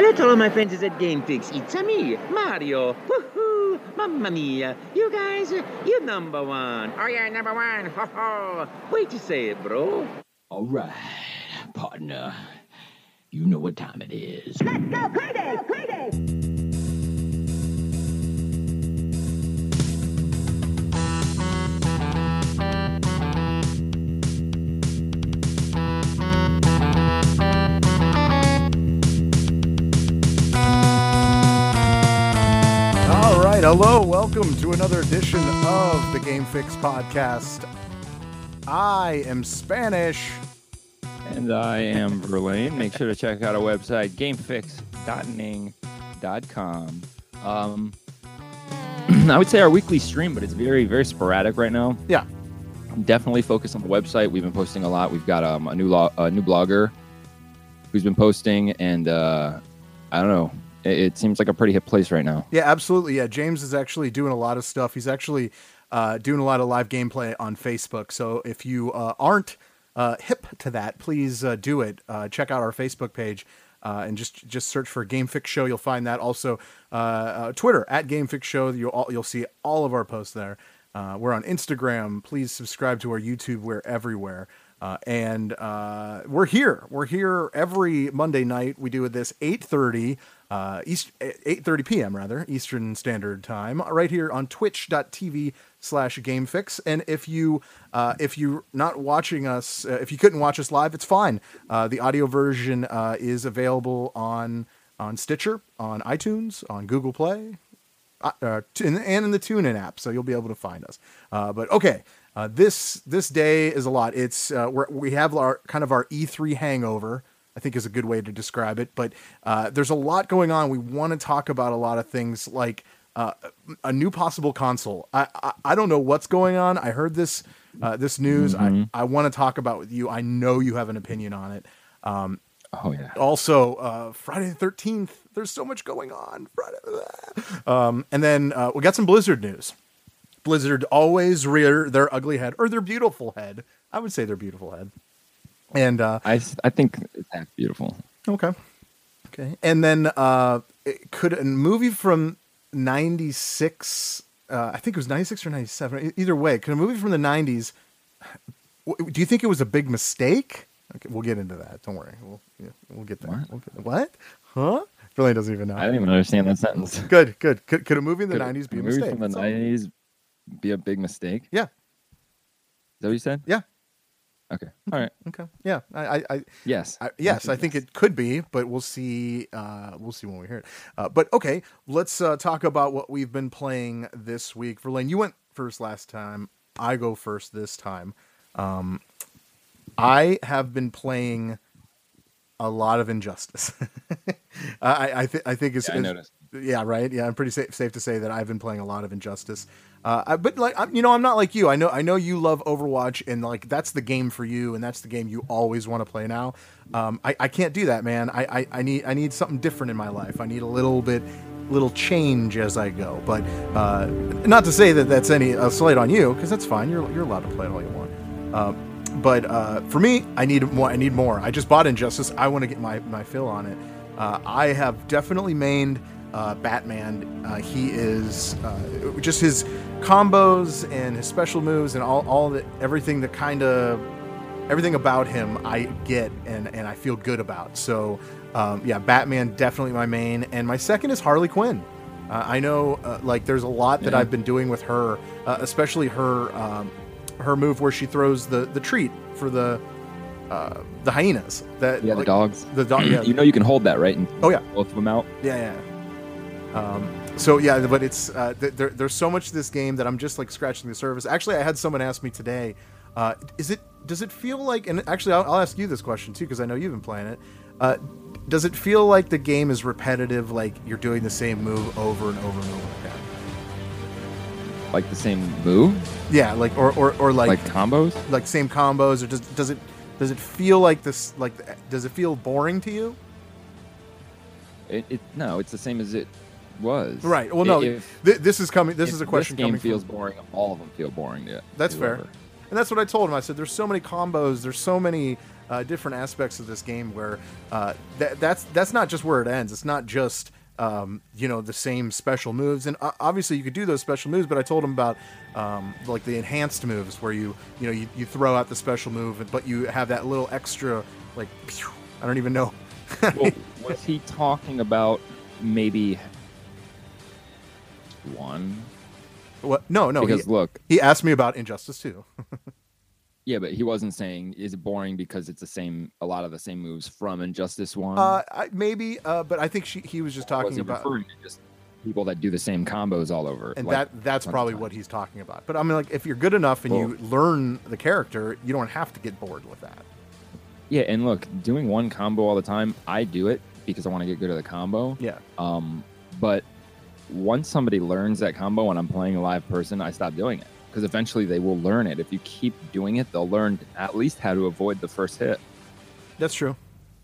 Hello to all my friends at GameFix. It's a me, Mario. Woohoo! Mamma mia! You guys, you number one. Oh yeah, number one. Ho ho! Wait to say it, bro. All right, partner. You know what time it is. Let's go crazy! Go crazy! Right, hello, welcome to another edition of the Game Fix podcast. I am Spanish. And I am Verlaine. Make sure to check out our website, gamefix.ning.com. Um, I would say our weekly stream, but it's very, very sporadic right now. Yeah. Definitely focus on the website. We've been posting a lot. We've got um, a new lo- a new blogger who's been posting, and uh, I don't know. It, seems like a pretty hip place right now. Yeah, absolutely. Yeah, James is actually doing a lot of stuff. He's actually uh, doing a lot of live gameplay on Facebook. So if you uh, aren't uh, hip to that, please uh, do it. Uh, check out our Facebook page. Uh, and just just search for Game Fix Show. You'll find that. Also, Twitter at Game Fix Show. You'll all, you'll see all of our posts there. We're on Instagram. Please subscribe to our YouTube. We're everywhere. Uh, and uh, we're here. We're here every Monday night. We do this 8:30 uh, East 8:30 p.m. rather Eastern Standard Time, right here on Twitch.tv slash GameFix. And if you uh, if you're not watching us, uh, if you couldn't watch us live, it's fine. Uh, the audio version uh, is available on on Stitcher, on iTunes, on Google Play, uh, and in the TuneIn app, so you'll be able to find us. But okay, this this day is a lot. It's we're, we have our kind of our E3 hangover. I think is a good way to describe it. But uh, there's a lot going on. We want to talk about a lot of things like uh, a new possible console. I, I I don't know what's going on. I heard this uh, this news. I I want to talk about with you. I know you have an opinion on it. Um, Oh yeah. also uh friday the 13th there's so much going on friday um and then uh we got some blizzard news blizzard always rear their ugly head or their beautiful head i would say their beautiful head and uh I, I think it's that's beautiful. okay okay and then uh could a movie from 96 uh i think it was 96 or 97 e- either way could a movie from the 90s do you think it was a big mistake okay we'll get into that don't worry we'll yeah, we'll get there What? We'll get- what huh really doesn't even know I don't even understand that sentence. Good, good. Could, could a movie in the Could nineties be a movie mistake? from the That's all. nineties be a big mistake? Yeah. Is that what you said? yeah. Okay. All right. Okay. Yeah. I, I, I, Yes. I yes, I think yes. it could be, but we'll see. Uh, we'll see when we hear it. Uh, but okay, let's uh, talk about what we've been playing this week. Verlaine, you went first last time. I go first this time. Um, I have been playing a lot of Injustice. I, I, th- I think it's, Yeah, I it's- noticed. Yeah, right. Yeah, I'm pretty safe, safe to say that I've been playing a lot of Injustice. Uh, but like, you know, I'm not like you. I know, I know you love Overwatch, and like that's the game for you, and that's the game you always want to play now. Um, I, I can't do that, man. I, I, I need, I need something different in my life. I need a little bit, little change as I go. But uh, not to say that that's any a slight on you, because that's fine. You're, you're allowed to play it all you want. Uh, but uh, for me, I need more. I need more. I just bought Injustice. I want to get my my fill on it. Uh, I have definitely mained uh, Batman. Uh, he is uh, just his combos and his special moves and all all the everything that kind of everything about him I get and and I feel good about. So um, yeah, Batman definitely my main, and my second is Harley Quinn. Uh, I know uh, like there's a lot that Yeah. I've been doing with her, uh, especially her um, her move where she throws the the treat for the uh, the hyenas. That Yeah, the dogs. The dog. Yeah. You know you can hold that, right? And Oh, yeah. both of them out. Yeah, yeah. Um, so yeah, but it's uh, th- there, there's so much to this game that I'm just like scratching the surface. Actually, I had someone ask me today, uh, is it does it feel like? And actually, I'll, I'll ask you this question too because I know you've been playing it. Uh, does it feel like the game is repetitive, like you're doing the same move over and over and over again? Like the same move, Yeah, like or or, or like, like, combos. like same combos, or does does it does it feel like this? Like does it feel boring to you? It, it no, it's the same as it was. Right. Well, no. If- th- this is coming. This is a question This game coming. feels from, boring. All of them feel boring. Yeah, That's fair. whoever. And that's what I told him. I said, "There's so many combos. There's so many uh, different aspects of this game where uh, that that's that's not just where it ends. It's not just um, you know the same special moves, and uh, obviously you could do those special moves. But I told him about um, like the enhanced moves where you you know you, you throw out the special move, but you have that little extra like I don't even know. well, was he talking about maybe one? What? No, no. because he, look, he asked me about Injustice 2. yeah, but he wasn't saying is it boring because it's the same, a lot of the same moves from Injustice One. Uh, I, maybe, uh, but I think she, he was just talking about, referring to just people that do the same combos all over. and like, that that's probably what he's talking about. But I mean, like, if you're good enough and you learn the character, you don't have to get bored with that. Yeah, and look, doing one combo all the time, I do it because I want to get good at the combo. Yeah. Um, but once somebody learns that combo and I'm playing a live person, I stop doing it because eventually they will learn it. If you keep doing it, they'll learn at least how to avoid the first hit. That's true.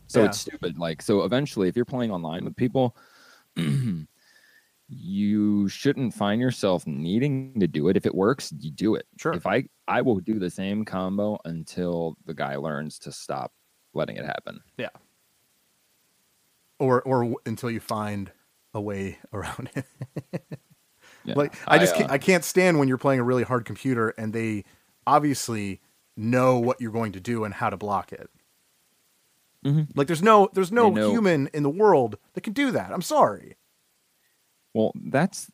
So Yeah. it's stupid. Like, so eventually, if you're playing online with people, you shouldn't find yourself needing to do it. If it works, you do it. Sure. If I, I will do the same combo until the guy learns to stop letting it happen. Yeah. Or or w- until you find a way around it. Yeah. Like I just uh, can't, I can't stand when you're playing a really hard computer and they obviously know what you're going to do and how to block it. Mhm. Like there's no there's no human in the world that can do that. I'm sorry. Well, that's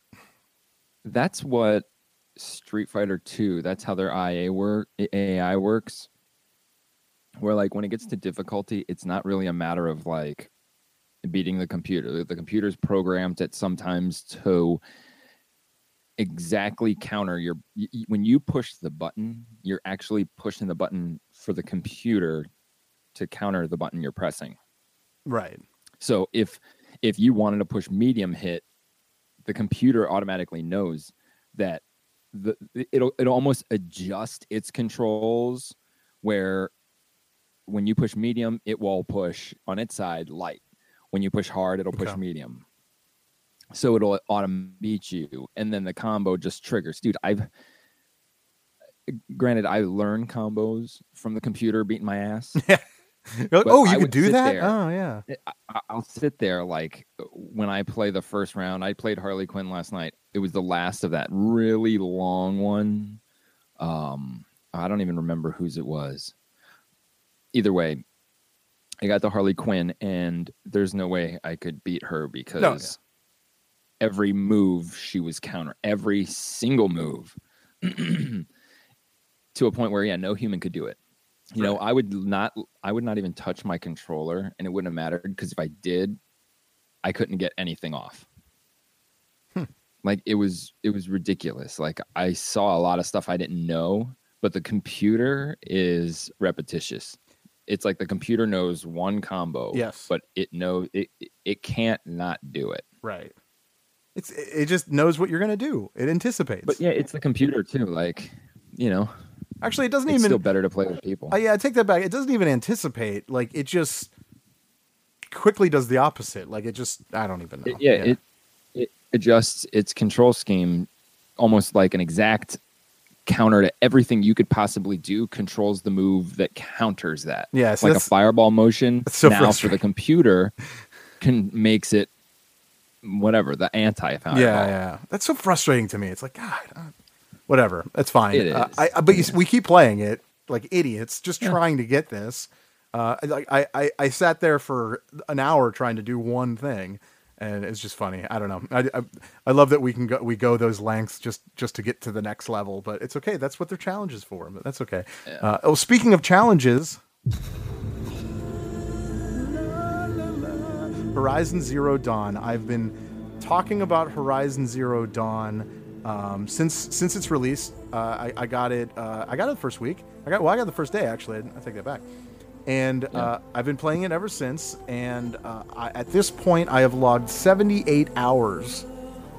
that's what Street Fighter 2, that's how their IA work AI works. Where like when it gets to difficulty, it's not really a matter of like beating the computer. The- computer's programmed at sometimes to exactly counter your when you push the button, you're actually pushing the button for the computer to counter the button you're pressing. Right. So if if you wanted to push medium hit, the computer automatically knows that the it'll it'll almost adjust its controls where when you push medium, it will push on its side light. When you push hard, it'll push Okay. medium. So it'll automate beat you, and then the combo just triggers. Dude, I've granted I learned combos from the computer beating my ass. Like, oh, I you could would do that? there. Oh, yeah. I- I- I'll sit there like when I play the first round. I played Harley Quinn last night. It was the last of that really long one. Um, I don't even remember whose it was. Either way, I got the Harley Quinn, and there's no way I could beat her because every move she was counter, every single move, to a point where yeah, no human could do it. You know, I would not, I would not even touch my controller, and it wouldn't have mattered because if I did, I couldn't get anything off. Hmm. Like it was, it was ridiculous. Like I saw a lot of stuff I didn't know, but the computer is repetitious. It's like the computer knows one combo, Yes. but it knows it. it- can't not do it. Right. It's it just knows what you're going to do. It anticipates. But yeah, it's the computer too. Like, you know, Actually, it doesn't even still better to play with people. Uh, yeah, I take that back. It doesn't even anticipate. Like it just quickly does the opposite. Like it just I don't even know. It- yeah, it it adjusts its control scheme almost like an exact counter to everything you could possibly do. Controls the move that counters that. Yeah, so like a fireball motion. so now for the computer, can makes it whatever the anti fireball. yeah, yeah. That's so frustrating to me. It's like God, uh, whatever. That's fine. It Uh. I, I, but you, we keep playing it like idiots, just trying to get this. Uh, like I, I, I sat there for an hour trying to do one thing, and it's just funny. I don't know. I, I, I love that we can go we go those lengths just just to get to the next level. But it's okay. That's what their challenge is for. But that's okay. Uh, oh, speaking of challenges. Horizon Zero Dawn. I've been talking about Horizon Zero Dawn um, since since its release. Uh, I, I got it. Uh, I got it the first week. I got well. I got it the first day actually. I, I take that back. And uh, I've been playing it ever since. And uh, I, at this point, I have logged 78 hours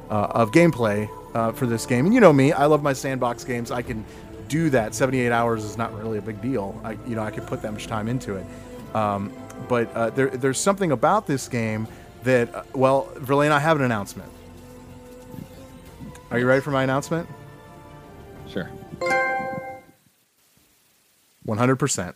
uh, of gameplay uh, for this game. And you know me, I love my sandbox games. I can do that. 78 hours is not really a big deal. I, you know, I could put that much time into it. Um, but uh, there, there's something about this game that, uh, well, Verlaine, I have an announcement. Are you ready for my announcement? Sure. 100%.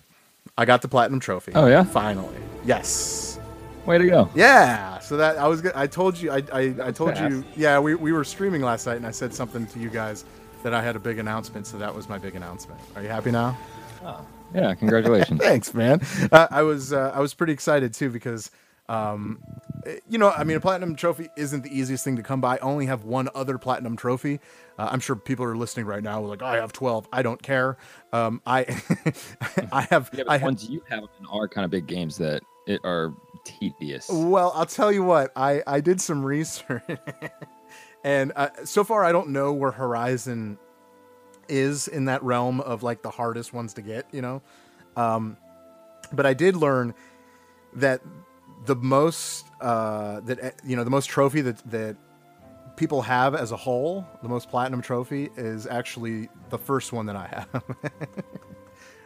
I got the platinum trophy. Oh, yeah? finally. Yes. Way to go. Yeah. So that I was. I told you. I. I, I told you. Yeah. We, we were streaming last night, and I said something to you guys that I had a big announcement. So that was my big announcement. Are you happy now? Yeah, congratulations. Thanks, man. Uh, I was uh, I was pretty excited too because, um, eh, you know, I mean, a platinum trophy isn't the easiest thing to come by. I only have one other platinum trophy. Uh, I'm sure people are listening right now like, I have 12. I don't care. Um, I I have yeah, but I ones you have in are kind of big games that it are tedious. Well, I'll tell you what. I I did some research, and uh, so far I don't know where Horizon is in that realm of like the hardest ones to get. You know, um, but I did learn that the most uh, that uh, you know the most trophy that that people have as a whole, the most platinum trophy is actually the first one that I have.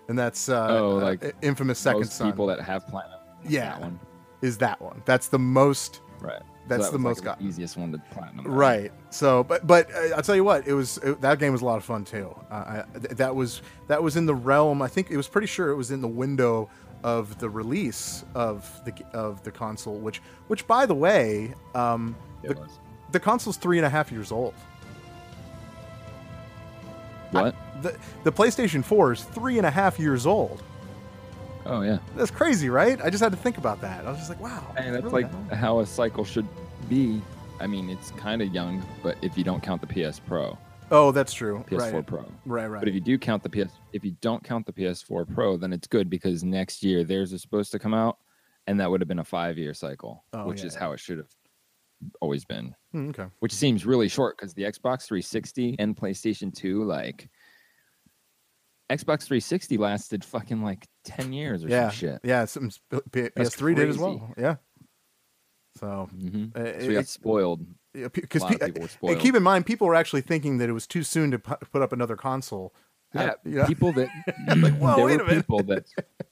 And that's uh, Oh, uh, like infamous second Most son. people that have platinum. Yeah. That one. is that one? That's the most Right. So That's that the most like, got- easiest one to platinum. Right. So, but but uh, I'll tell you what, it was it, that game was a lot of fun too. Uh, I, th- that was that was in the realm. I think it was pretty sure it was in the window of the release of the of the console. Which which by the way, um, the, was. the console's three and a half years old. What? The the PlayStation Four is three and a half years old. oh yeah. That's crazy, right? I just had to think about that. I was just like, wow. And that's really like how a cycle should be. I mean, it's kind of young, but if you don't count the PS Pro. Oh, that's true. PS4 right. Pro. Right. Right. But if you do count the PS, if you don't count the PS4 Pro, then it's good because next year theirs is supposed to come out, and that would have been a five-year cycle, Oh, which yeah, is yeah. how it should have always been. Hmm, okay. Which seems really short because the Xbox 360 and PlayStation 2, like Xbox 360 lasted fucking like 10 years or Yeah. some shit. Yeah. Some P- P- PS3 did as well. Yeah. So hmm uh, So we got it- spoiled. Because A lot of people were keep in mind, people were actually thinking that it was too soon to pu- put up another console. Yeah, people that whoa, there wait were people that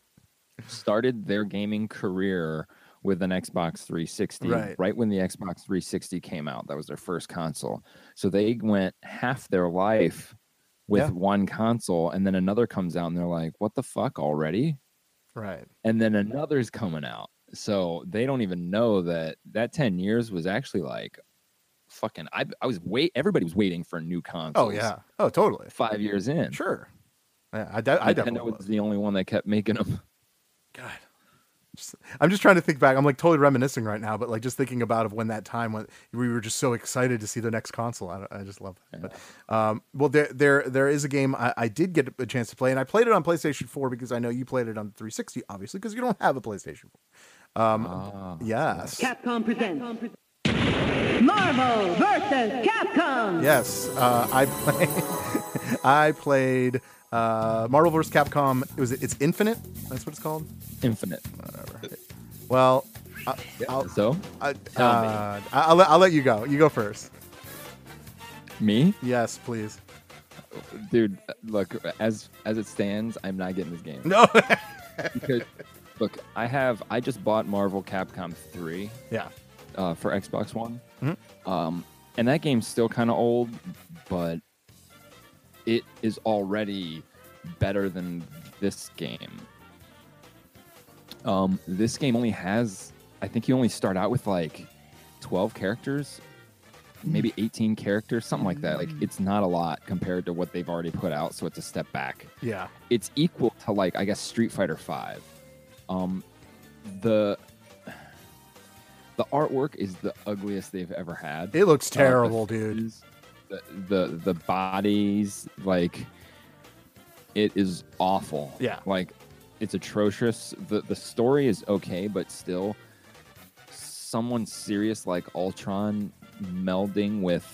started their gaming career with an Xbox 360 Right. when the Xbox 360 came out. That was their first console. So they went half their life with Yeah. one console and then another comes out and they're like, "What the fuck already?" Right. And then another's coming out. So they don't even know that that 10 years was actually like fucking I I was wait everybody was waiting for a new consoles. Oh yeah. Oh totally. 5 years in. Sure. Yeah, I, de- I Nintendo definitely was was. the only one that kept making them. God. Just, I'm just trying to think back. I'm like totally reminiscing right now, but like just thinking about of when that time when we were just so excited to see the next console. I, I just love that. But um, well, there there there is a game I, I did get a chance to play, and I played it on PlayStation 4 because I know you played it on 360, obviously, because you don't have a PlayStation 4. Um, Ah, yes, Capcom presents Marvel vs. Capcom. yes. Uh, I played. I played uh, Marvel vs. Capcom. It was it's Infinite. That's what it's called. Infinite. Whatever. Well, I, I'll, so I, uh, I'll, let- I'll let you go. You go first. me, Yes, please. dude. Look, as as it stands, I'm not getting this game No. because look, I have I just bought Marvel Capcom three yeah. Uh, for Xbox One, Mhm. um, and that game's still kind of old, but it is already better than this game. Um, this game only has, I think you only start out with like 12 characters, maybe 18 characters, something like that. Like it's not a lot compared to what they've already put out, so it's a step back. Yeah. It's equal to like I guess Street Fighter 5. Um, the the artwork is the ugliest they've ever had. It looks Uh, the terrible, dude. faces, The, the the bodies, like it is awful. Yeah. like it's atrocious. the The story is okay, but still, someone serious like Ultron melding with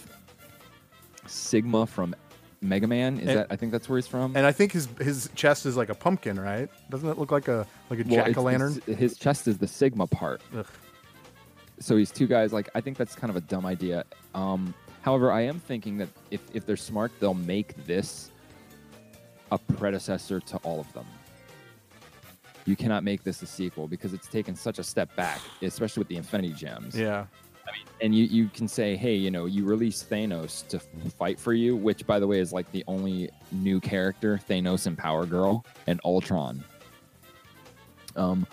Sigma from Mega Man. Is And- that? I think that's where he's from. And I think his his chest is like a pumpkin, right? Doesn't it look like a like a Well, jack o' lantern? it's- His chest is the Sigma part. Ugh. So he's two guys. Like I think that's kind of a dumb idea. Um, however, I am thinking that if if they're smart, they'll make this a predecessor to all of them. You cannot make this a sequel because it's taken such a step back, especially with the Infinity Gems. Yeah. I mean, and you, you can say, hey, you know, you release Thanos to fight for you, which, by the way, is like the only new character Thanos and Power Girl and Ultron. Um,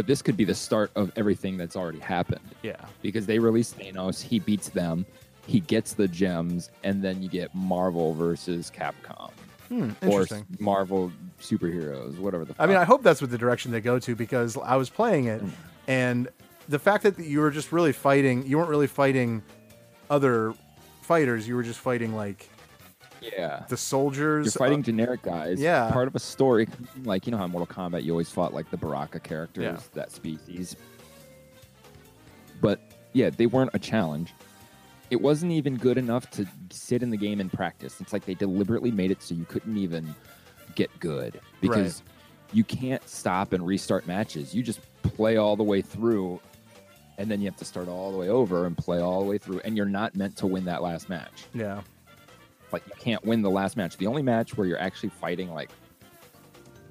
but this could be the start of everything that's already happened Yeah. because they release Thanos, he beats them, he gets the gems, and then you get Marvel versus Capcom Hmm, or. Marvel superheroes, whatever the. I mean, I hope that's what the direction they go to because I was playing it, Mm. and the fact that you were just really fighting, you weren't really fighting other fighters. You were just fighting like yeah. the soldiers. You're fighting uh, generic guys. yeah. Part of a story. Like, you know how in Mortal Kombat you always fought like the Baraka characters, Yeah. that species. But yeah, they weren't a challenge. It wasn't even good enough to sit in the game and practice. It's like they deliberately made it so you couldn't even get good because you can't stop and restart matches. You just play all the way through and then you have to start all the way over and play all the way through and you're not meant to win that last match yeah, like you can't win the last match. The only match where you're actually fighting like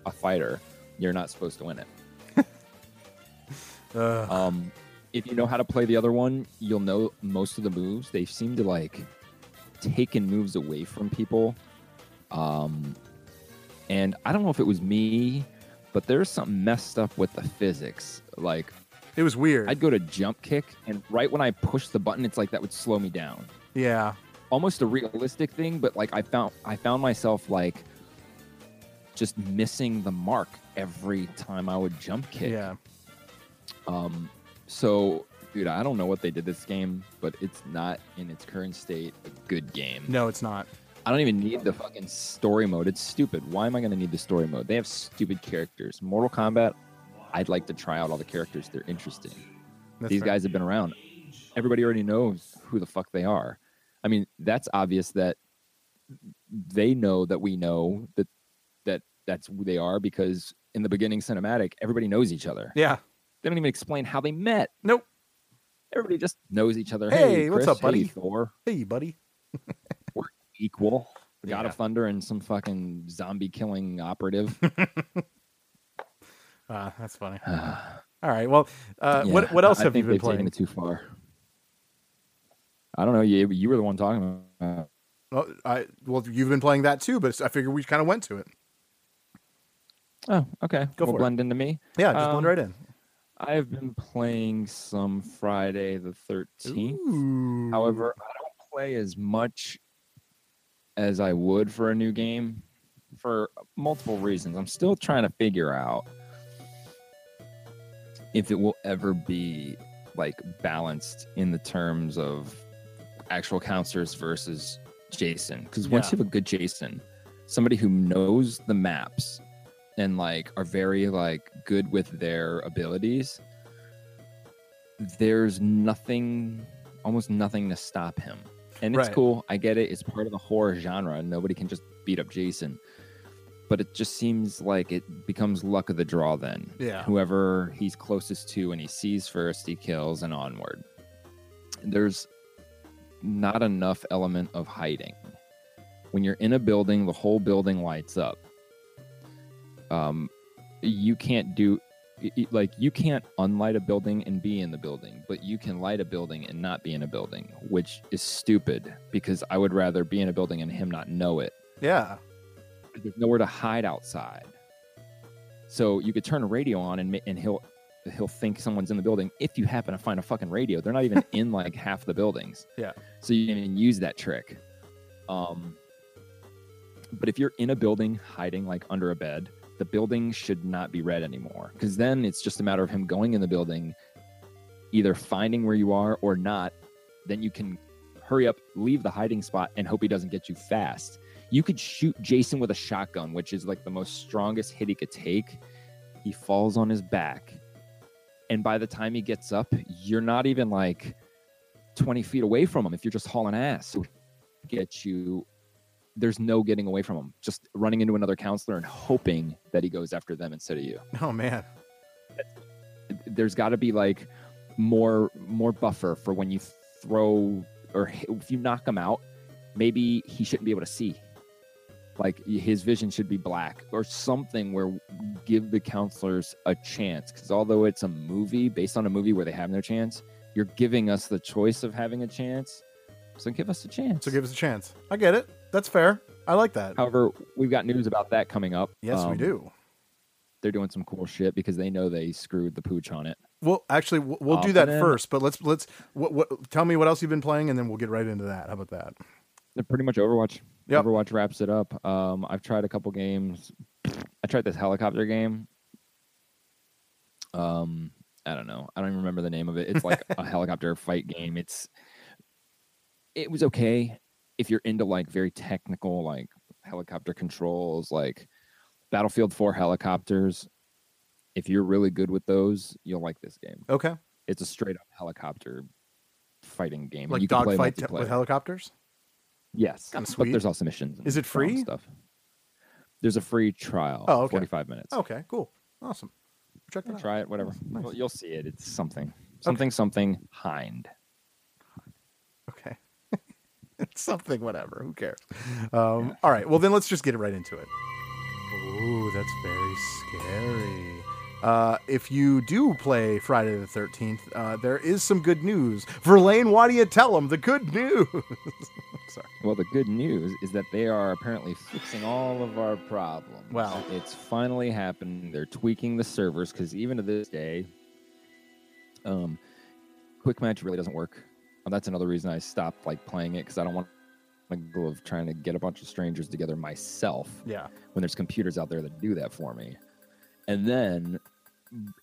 a fighter, you're not supposed to win it. Ugh. Um, if you know how to play the other one, you'll know most of the moves. They seem to like taken moves away from people. Um, and I don't know if it was me, but there's something messed up with the physics. Like it was weird. I'd go to jump kick, and right when I push the button, it's like that would slow me down. yeah, almost a realistic thing, but like I found I found myself like just missing the mark every time I would jump kick. yeah. Um so dude, I don't know what they did this game, but it's not in its current state a good game. No, it's not. I don't even need the fucking story mode. It's stupid. Why am I going to need the story mode? They have stupid characters. Mortal Kombat, I'd like to try out all the characters. They're interesting. That's These fair. guys have been around. Everybody already knows who the fuck they are. I mean, that's obvious that they know that we know that that that's who they are because in the beginning cinematic, everybody knows each other. Yeah. They don't even explain how they met. Nope. Everybody just knows each other. Hey, Hey, what's Chris. up, buddy? Hey, Thor. Hey, buddy. We're equal. The God Yeah. of Thunder and some fucking zombie killing operative. Uh, that's funny. All right. Well, uh, what Yeah, what else I have you been playing? Too far. I don't know. You you were the one talking about. Well, I well, you've been playing that too, but I figured we kind of went to it. Oh, okay. Go Will for it. blend into me. Yeah, just blend Um, right in. I've been playing some Friday the Thirteenth. However, I don't play as much as I would for a new game for multiple reasons. I'm still trying to figure out if it will ever be like balanced in the terms of actual counselors versus Jason. Because once Yeah. you have a good Jason, somebody who knows the maps and like are very like good with their abilities, there's nothing, almost nothing to stop him. And it's Right. cool. I get it. It's part of the horror genre. Nobody can just beat up Jason. But it just seems like it becomes luck of the draw then. Yeah. Whoever he's closest to and he sees first, he kills and onward. There's not enough element of hiding. When you're in a building, the whole building lights up. Um, you can't do like you can't unlight a building and be in the building, but you can light a building and not be in a building, which is stupid because I would rather be in a building and him not know it. Yeah. There's nowhere to hide outside. So you could turn a radio on and and he'll he'll think someone's in the building if you happen to find a fucking radio. They're not even in like half the buildings. Yeah. So you can use that trick. Um but if you're in a building hiding like under a bed, the building should not be read anymore because then it's just a matter of him going in the building either finding where you are or not then you can hurry up leave the hiding spot and hope he doesn't get you fast you could shoot jason with a shotgun which is like the most strongest hit he could take he falls on his back and by the time he gets up you're not even like 20 feet away from him if you're just hauling ass. Get you. There's no getting away from him. Just running into another counselor and hoping that he goes after them instead of you. Oh man. there's got to be like more more buffer for when you throw or if you knock him out maybe he shouldn't be able to see like his vision should be black or something where give the counselors a chance because although it's a movie based on a movie where they have no chance you're giving us the choice of having a chance so give us a chance So give us a chance. I get it. That's fair. I like that. however we've got news about that coming up yes, we Um, do. they're doing some cool shit because they know they screwed the pooch on it. Well, actually, we'll, we'll do that first. But let's let's what, what tell me what else you've been playing, and then we'll get right into that. How about that? They're pretty much Overwatch. Yep. Overwatch wraps it up. Um, I've tried a couple games. I tried this helicopter game. Um, I don't know. I don't even remember the name of it. It's like a helicopter fight game. It's it was okay if you're into like very technical like helicopter controls, like Battlefield 4 helicopters. If you're really good with those, you'll like this game. Okay, It's a straight up helicopter fighting game. like you can play dogfight with helicopters. Yes, Kinda but there's also missions. and Is it free? Stuff. There's a free trial. Oh, okay. 45 minutes. Okay, cool, awesome. Check that out. Try it, whatever. Nice. Well, you'll see it. It's something, something, something. Hind. Okay. it's something, whatever. Who cares? Um, all right. Well, then let's just get right into it. Ooh, that's very scary. Uh, if you do play Friday the 13th, uh, there is some good news. Verlaine, why do you tell them the good news? Well, the good news is that they are apparently fixing all of our problems. Well, it's finally happened. They're tweaking the servers because even to this day, um, quick match really doesn't work. And that's another reason I stopped like playing it because I don't want the go of trying to get a bunch of strangers together myself. Yeah. when there's computers out there that do that for me. And then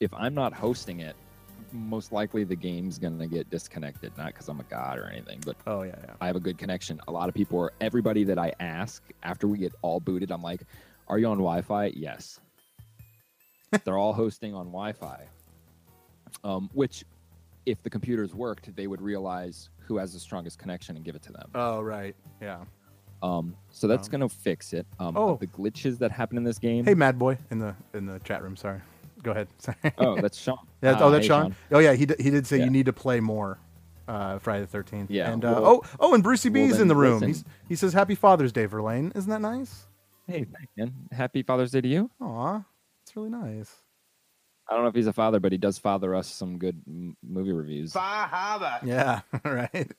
if I'm not hosting it, most likely the game's gonna get disconnected. Not because I'm a god or anything, but Oh, yeah, yeah. I have a good connection. A lot of people are everybody that I ask after we get all booted, I'm like, Are you on Wi Fi? Yes. They're all hosting on Wi Fi. Um, which if the computers worked, they would realize who has the strongest connection and give it to them. Oh, right. Yeah. Um, so that's Um, gonna fix it. Um, oh. the glitches that happen in this game. Hey, Mad Boy in the in the chat room. Sorry. Go ahead. Sorry. Oh, that's Sean. Yeah, Ah, oh, that's hey, Sean? Oh, yeah. He, d- he did say Yeah. you need to play more uh, Friday the 13th. Yeah, And, uh, well- oh, oh, and Brucey well, B's in the room. He's, he says, Happy Father's Day, Verlaine. Isn't that nice? Hey, thanks, man. Happy Father's Day to you. Aw, it's really nice. I don't know if he's a father, but he does father us some good m- movie reviews. Yeah, right.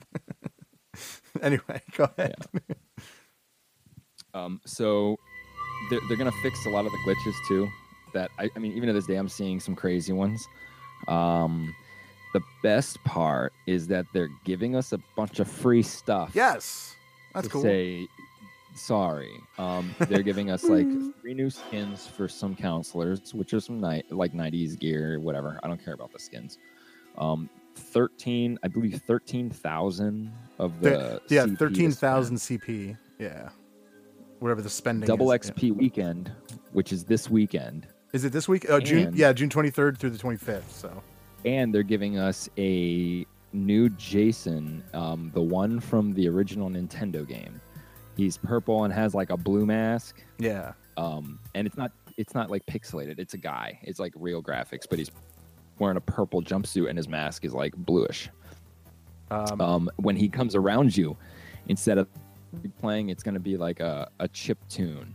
anyway, go ahead. Um, so they're, they're gonna fix a lot of the glitches too. That I, I mean, even to this day, I'm seeing some crazy ones. Um, the best part is that they're giving us a bunch of free stuff. Yes, that's to cool. Say sorry. Um, they're giving us like three new skins for some counselors, which are some night like '90s gear, whatever. I don't care about the skins. Um, thirteen, I believe, thirteen thousand of the The- yeah, CP to thirteen spend. CP. Yeah, whatever the spending. double is. Yeah. XP weekend, which is this weekend, Is it this week? Uh, June. Yeah, June twenty third through the twenty fifth. So and they're giving us a new Jason, um, the one from the original Nintendo game. He's purple and has like a blue mask. yeah, um, and it's not it's not like pixelated. It's a guy. It's like real graphics, but he's wearing a purple jumpsuit and his mask is like bluish. um, Um, when he comes around you, instead of playing, it's going to be like a, a chip tune,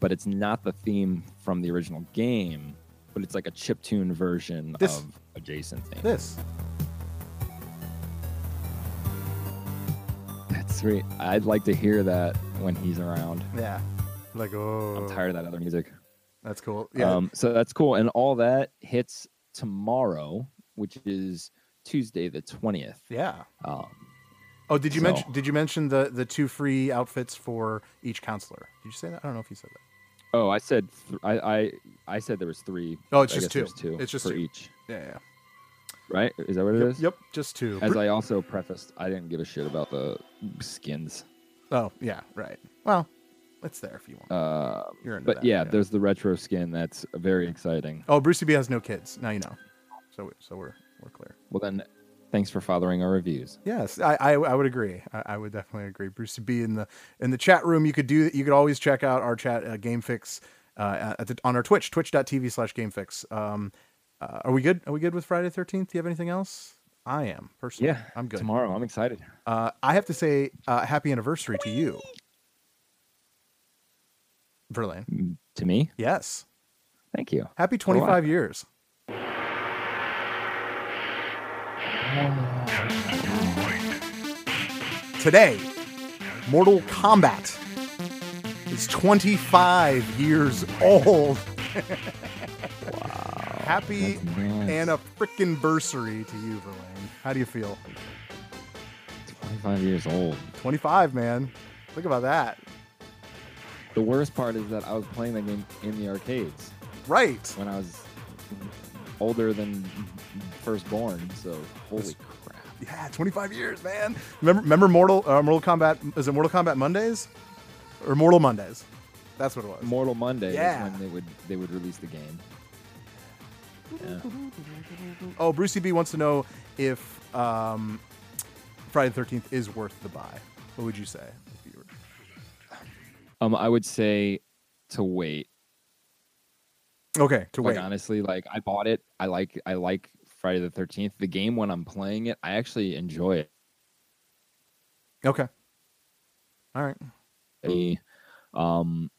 but it's not the theme from the original game, but it's like a chip tune version This- of a Jason theme. this. That's sweet. I'd like to hear that when he's around. Yeah, like oh, I'm tired of that other music. That's cool. Yeah, Um, so that's cool. And all that hits tomorrow, which is Tuesday the 20th. yeah. Um, Oh, did you so- mention? Did you mention the the two free outfits for each counselor? Did you say that? I don't know if you said that. Oh, I said th- I, I I said there was three. Oh, it's I just two. two. It's just for two. each, Yeah, yeah. right? Is that what it Yep, is? yep, just two. As I also prefaced, I didn't give a shit about the skins. oh, yeah, right. Well, it's there if you want. Uh, You're into but that, yeah, yeah. there's the retro skin. That's very exciting. Oh, Brucey B has no kids. Now you know. So so we're we're clear. Well, then, thanks for fathering our reviews. Yes, I I, I would agree. I, I would definitely agree. Brucey B in the in the chat room. You could do. You could always check out our chat uh, Game Fix uh, at the, on our Twitch twitch.tv slash Game Fix. Um, uh, are we good? Are we good with Friday Thirteenth? Do you have anything else? I am personally. Yeah, I'm good. Tomorrow, I'm excited. Uh, I have to say, uh, happy anniversary to you, Verlaine. Mm, To me, Yes, thank you. happy 25 years. Today, Mortal Kombat is 25 years old. Wow. Happy and a frickin' bursary to you, Verlaine. How do you feel? 25 years old. 25, man. Think about that. The worst part is that I was playing that game in the arcades Right. when I was older than firstborn. So holy crap! Yeah, 25 years, man. Remember, remember Mortal uh, Mortal Kombat? Is it Mortal Kombat Mondays or Mortal Mondays? That's what it was. Mortal Monday Yeah. when they would they would release the game. Yeah. Oh, Brucey B wants to know if um, Friday the 13th is worth the buy. What would you say? If you were... Um, I would say to wait. Okay, to Like wait. honestly, like I bought it. I like I like Friday the Thirteenth. The game when I'm playing it, I actually enjoy it. Okay. All right. Um,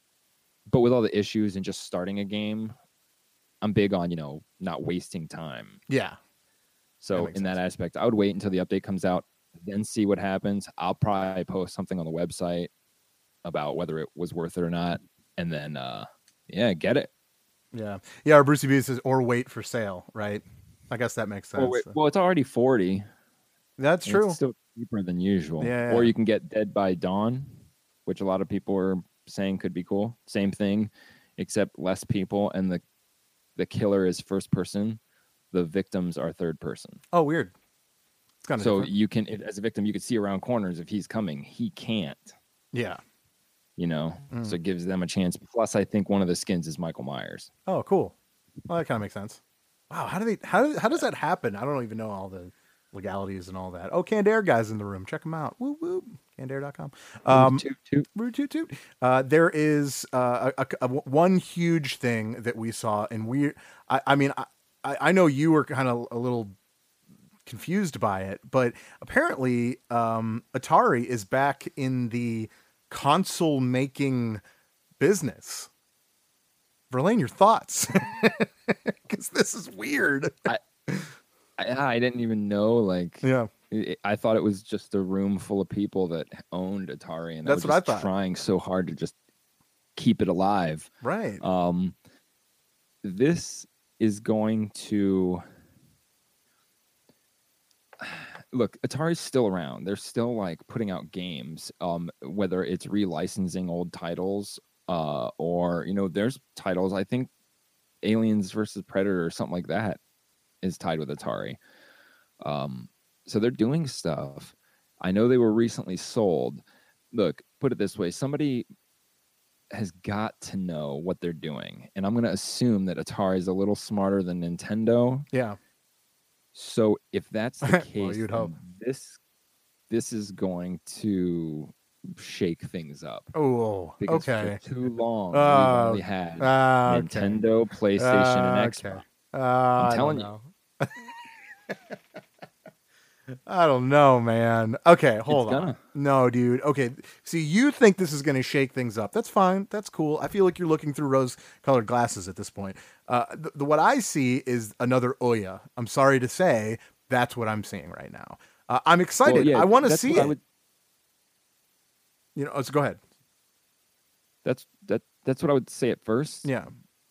but with all the issues and just starting a game, I'm big on you know not wasting time. Yeah. So makes in that sense. aspect, I would wait until the update comes out, then see what happens. I'll probably post something on the website about whether it was worth it or not, and then uh, yeah, get it. Yeah. Yeah. Or Brucey B says, or wait for sale, right? I guess that makes sense. Well, wait, well, it's already forty. That's and true. It's still cheaper than usual. Yeah, Or you can get Dead by Dawn, which a lot of people are saying could be cool. Same thing, except less people, and the the killer is first person. The victims are third person. Oh, weird. It's kind of So you can, as a victim, you could see around corners if he's coming. He can't. yeah. You know, Mm. so it gives them a chance. Plus, I think one of the skins is Michael Myers. Oh, cool. Well, that kind of makes sense. Wow. How do they? How how does that happen? I don't even know all the legalities and all that. Oh, Candair guys in the room. Check them out. Woo woo. Candair.com. Um, toot, toot. Root toot toot. Uh, there is uh, a, a- a- one huge thing that we saw, and we, I, I mean, I, I I know you were kind of a little confused by it, but apparently, um, Atari is back in the console making business. Verlaine, your thoughts? Because this is weird. I, I didn't even know. Like, Yeah. I- I thought it was just a room full of people that owned Atari, and That's that what I thought. trying so hard to just keep it alive. Right. Um, this is going to look. Atari's still around. They're still like putting out games. Um, whether it's relicensing old titles, uh, or you know, there's titles. I think Aliens versus Predator or something like that is tied with Atari. Um, so they're doing stuff. I know they were recently sold. Look, put it this way: somebody has got to know what they're doing, and I'm going to assume that Atari is a little smarter than Nintendo. yeah. So if that's the Well, case, hope. this this is going to shake things up. Oh, Because okay. for too long Oh, we've only had okay. Nintendo, PlayStation, Ah, and okay. Xbox. Uh, I don't telling you. know. I don't know, man. Okay, hold It's on. gonna. No, dude. Okay, see, you think this is going to shake things up? That's fine. That's cool. I feel like you're looking through rose-colored glasses at this point. Uh, the, the what I see is another Ouya. I'm sorry to say, that's what I'm seeing right now. Uh, I'm excited. Well, yeah, I want to see it. I would- you know, let's go ahead. that's that. That's what I would say at first. Yeah.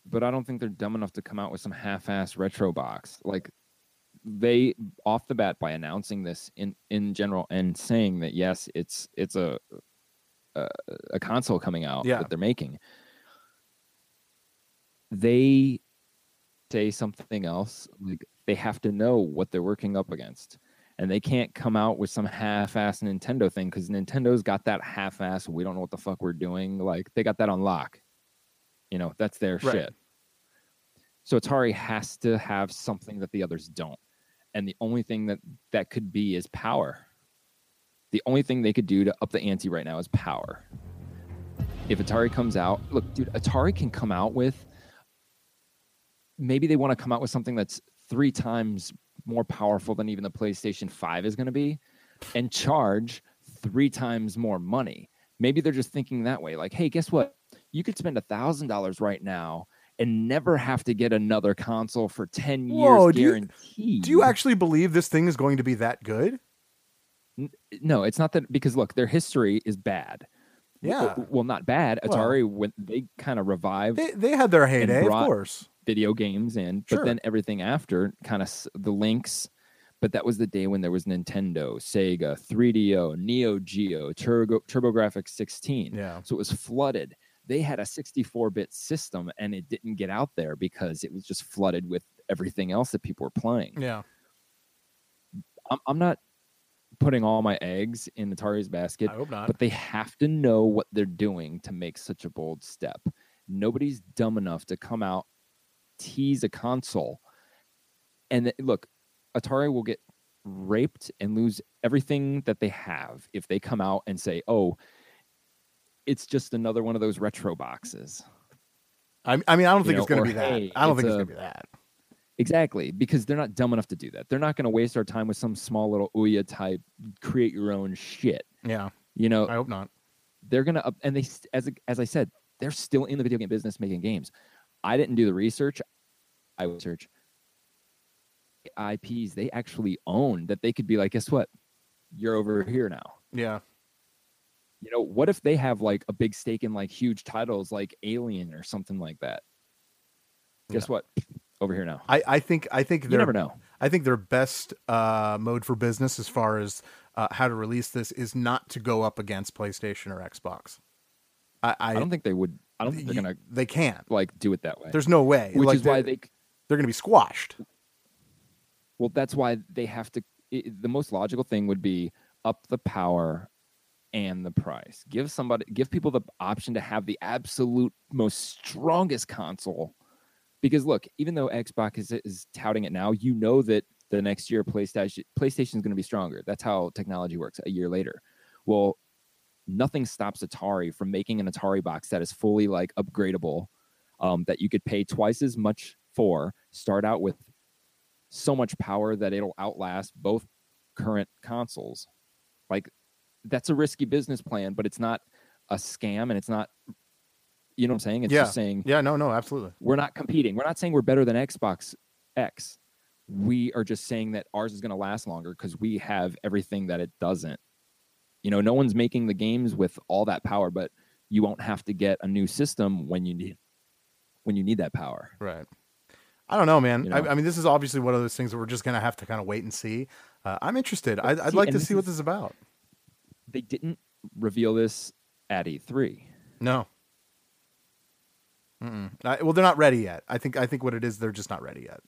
but I don't think they're dumb enough to come out with some half-ass retro box. Like they off the bat by announcing this in in general and saying that yes, it's it's a a, a console coming out Yeah. that they're making. They say something else like they have to know what they're working up against. And they can't come out with some half-ass Nintendo thing because Nintendo's got that half-ass. We don't know what the fuck we're doing. Like they got that on lock. You know, that's their Right. shit. So Atari has to have something that the others don't. And the only thing that that could be is power. The only thing they could do to up the ante right now is power. If Atari comes out, look, dude, Atari can come out with maybe they want to come out with something that's three times more powerful than even the PlayStation 5 is going to be and charge three times more money. Maybe they're just thinking that way. Like, hey, guess what? You could spend a thousand dollars right now and never have to get another console for 10 years Whoa, do you- Do you actually believe this thing is going to be that good? no, it's not that because look, their history is bad. Yeah. Well, well, not bad. Well- Atari when they kind of revived They they had their heyday, brought- of course. Video games in, but Sure. then everything after kind of the links. But that was the day when there was Nintendo, Sega, 3DO, Neo Geo, Turbo TurboGrafx 16. Yeah. So it was flooded. They had a 64 bit system and it didn't get out there because it was just flooded with everything else that people were playing. Yeah. I'm, I'm not putting all my eggs in Atari's basket, I hope not. but they have to know what they're doing to make such a bold step. Nobody's dumb enough to come out, tease a console, and th- look, Atari will get raped and lose everything that they have if they come out and say, "Oh, it's just another one of those retro boxes." I, I mean, I don't You think know, it's going to be that. hey, I don't it's think it's a- going to be that. Exactly, because they're not dumb enough to do that. They're not going to waste our time with some small little Ouya type create your own shit. Yeah. You know, I hope not. they're gonna up and they as as I said, they're still in the video game business making games. I didn't do the research. I would search IPs they actually own that they could be like, guess what? You're over here now. Yeah. You know, what if they have like a big stake in like huge titles like Alien or something like that? Guess what? Over here now. I, I think I think You their never know. I think their best uh, mode for business as far as uh, how to release this is not to go up against PlayStation or Xbox. I, I, I don't think they would. I don't think they're you- gonna they can't. like do it that way. There's no way. Which Like, is why they're, they they're going to be squashed. Well, that's why they have to. i the most logical thing would be up the power and the price. Give somebody, give people the option to have the absolute most strongest console. Because look, even though Xbox is, is touting it now, you know that the next year PlayStation PlayStation is going to be stronger. That's how technology works. A year later, well, nothing stops Atari from making an Atari box that is fully like upgradable, um, that you could pay twice as much for. Start out with so much power that it'll outlast both current consoles. Like that's a risky business plan, but it's not a scam and it's not you know what I'm saying? It's Yeah. just saying Yeah, no, no, absolutely. we're not competing. We're not saying we're better than Xbox X. We are just saying that ours is going to last longer because we have everything that it doesn't. You know, no one's making the games with all that power, but you won't have to get a new system when you need when you need that power. Right. I don't know, man. You I, know? I mean, this is obviously one of those things that we're just going to have to kind of wait and see. Uh, I'm interested. I'd, I'd like to see what is- this is about. They didn't reveal this at E E3. No. I, well, they're not ready yet. I think. I think what it is, they're just not ready yet.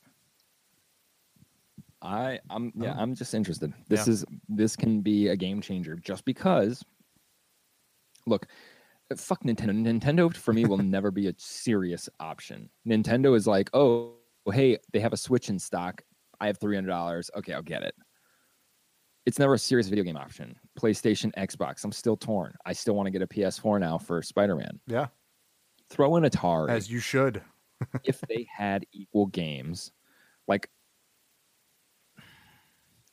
I I'm yeah. I'm just interested. This Yeah. is this can be a game changer just because look, fuck Nintendo. Nintendo for me will never be a serious option. Nintendo is like, "Oh, hey, they have a Switch in stock. I have $300. Okay, I'll get it." It's never a serious video game option. PlayStation, Xbox, I'm still torn. I still want to get a PS4 now for Spider-Man. Yeah, Throw in Atari as you should. if they had equal games, like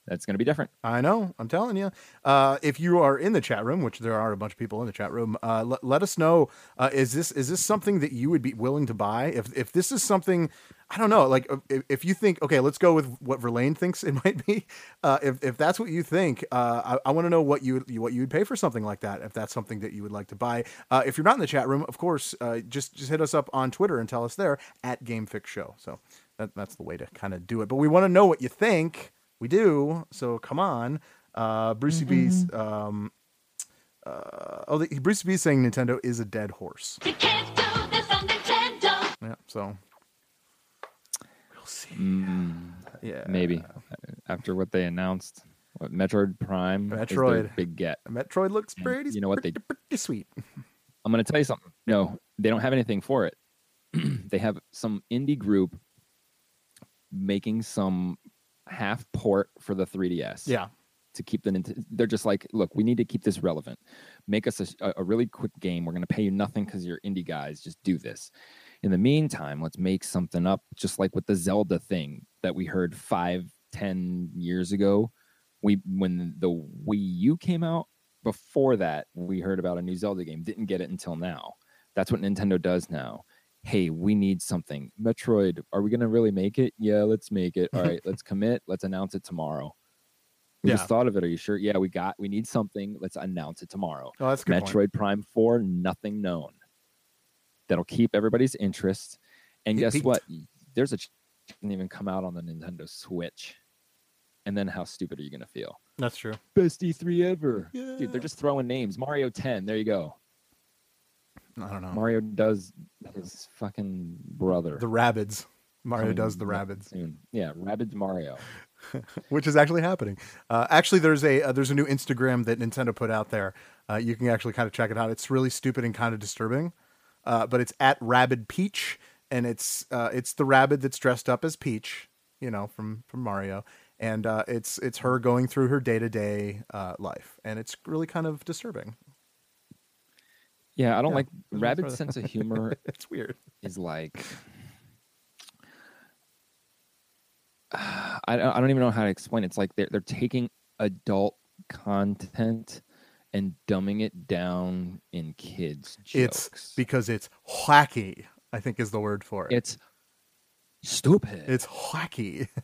that's going to be different. I know. I'm telling you. Uh, if you are in the chat room, which there are a bunch of people in the chat room, uh, let, let us know. Uh, is this is this something that you would be willing to buy? If if this is something, I don't know. Like if, if you think, okay, let's go with what Verlaine thinks it might be. Uh, if if that's what you think, uh, I, I want to know what you what you would pay for something like that. If that's something that you would like to buy. Uh, if you're not in the chat room, of course, just just hit us up on Twitter and tell us there at Game Fix Show. So that, that's the way to kind of do it. But we want to know what you think. We do. So come on. Uh, Brucey B's. Um, uh, oh, the, Brucey B's saying Nintendo is a dead horse. You can't do this on Nintendo. Yeah. So we'll see. Mm, Yeah. maybe after what they announced, what Metroid Prime, is their Metroid. big get. Metroid looks And pretty. you know what they- pretty, pretty sweet. I'm going to tell you something. No, they don't have anything for it. they have some indie group making some half port for the 3DS. Yeah. To keep the Nint- they're just like, look, we need to keep this relevant. Make us a, a really quick game. We're going to pay you nothing because you're indie guys. Just do this. In the meantime, let's make something up, just like with the Zelda thing that we heard five, ten years ago. We when the Wii U came out, before that, we heard about a new Zelda game. Didn't get it until now. That's what Nintendo does now. Hey, we need something. Metroid, are we going to really make it? Yeah, let's make it. All right, let's commit. Let's announce it tomorrow. We Yeah. just thought of it. Are you sure? Yeah, we got. We need something. Let's announce it tomorrow. Oh, that's good. Metroid Point. Prime Four, nothing known. That'll keep everybody's interest. And It guess peaked. what? there's a can even come out on the Nintendo Switch, and then how stupid are you gonna feel? That's true. Best E3 ever, Yeah. dude. They're just throwing names. Mario 10. There you go. I don't know. Mario does his fucking brother. the Rabbids. Mario coming does the up Rabbids, soon. Yeah, Rabbids Mario. which is actually happening. Uh, actually, there's a uh, there's a new Instagram that Nintendo put out there. Uh, you can actually kind of check it out. It's really stupid and kind of disturbing, uh, but it's at Rabbid Peach, and it's uh, it's the rabbit that's dressed up as Peach, you know, from from Mario, and uh, it's it's her going through her day to day life, and it's really kind of disturbing. Yeah, I don't Yeah, like there's no Rabbids' further- sense of humor It's weird. is like I, I don't even know how to explain. it. It's like they're they're taking adult content and dumbing it down in kids jokes. It's because it's wacky. I think is the word for it. it's stupid. It's wacky.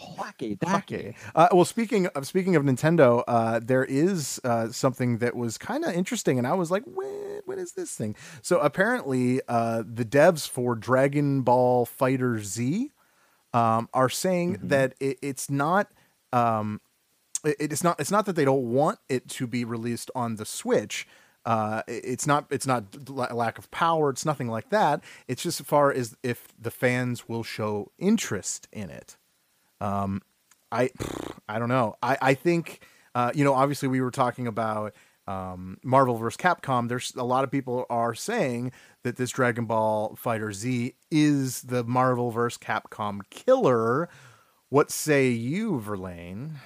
wacky, Wacky. Uh, well, speaking of speaking of Nintendo, uh, there is uh, something that was kind of interesting, and I was like, "What? What is this thing?" So apparently, uh, the devs for Dragon Ball Fighter Z um, are saying that it, it's not. Um, it- it's not. It's not that they don't want it to be released on the Switch. Uh, it's not. It's not la- lack of power. It's nothing like that. It's just as far as if the fans will show interest in it. Um, I I don't know. I I think uh, you know. Obviously, we were talking about um, Marvel vs. Capcom. There's a lot of people are saying that this Dragon Ball Fighter Z is the Marvel vs. Capcom killer. What say you, Verlaine?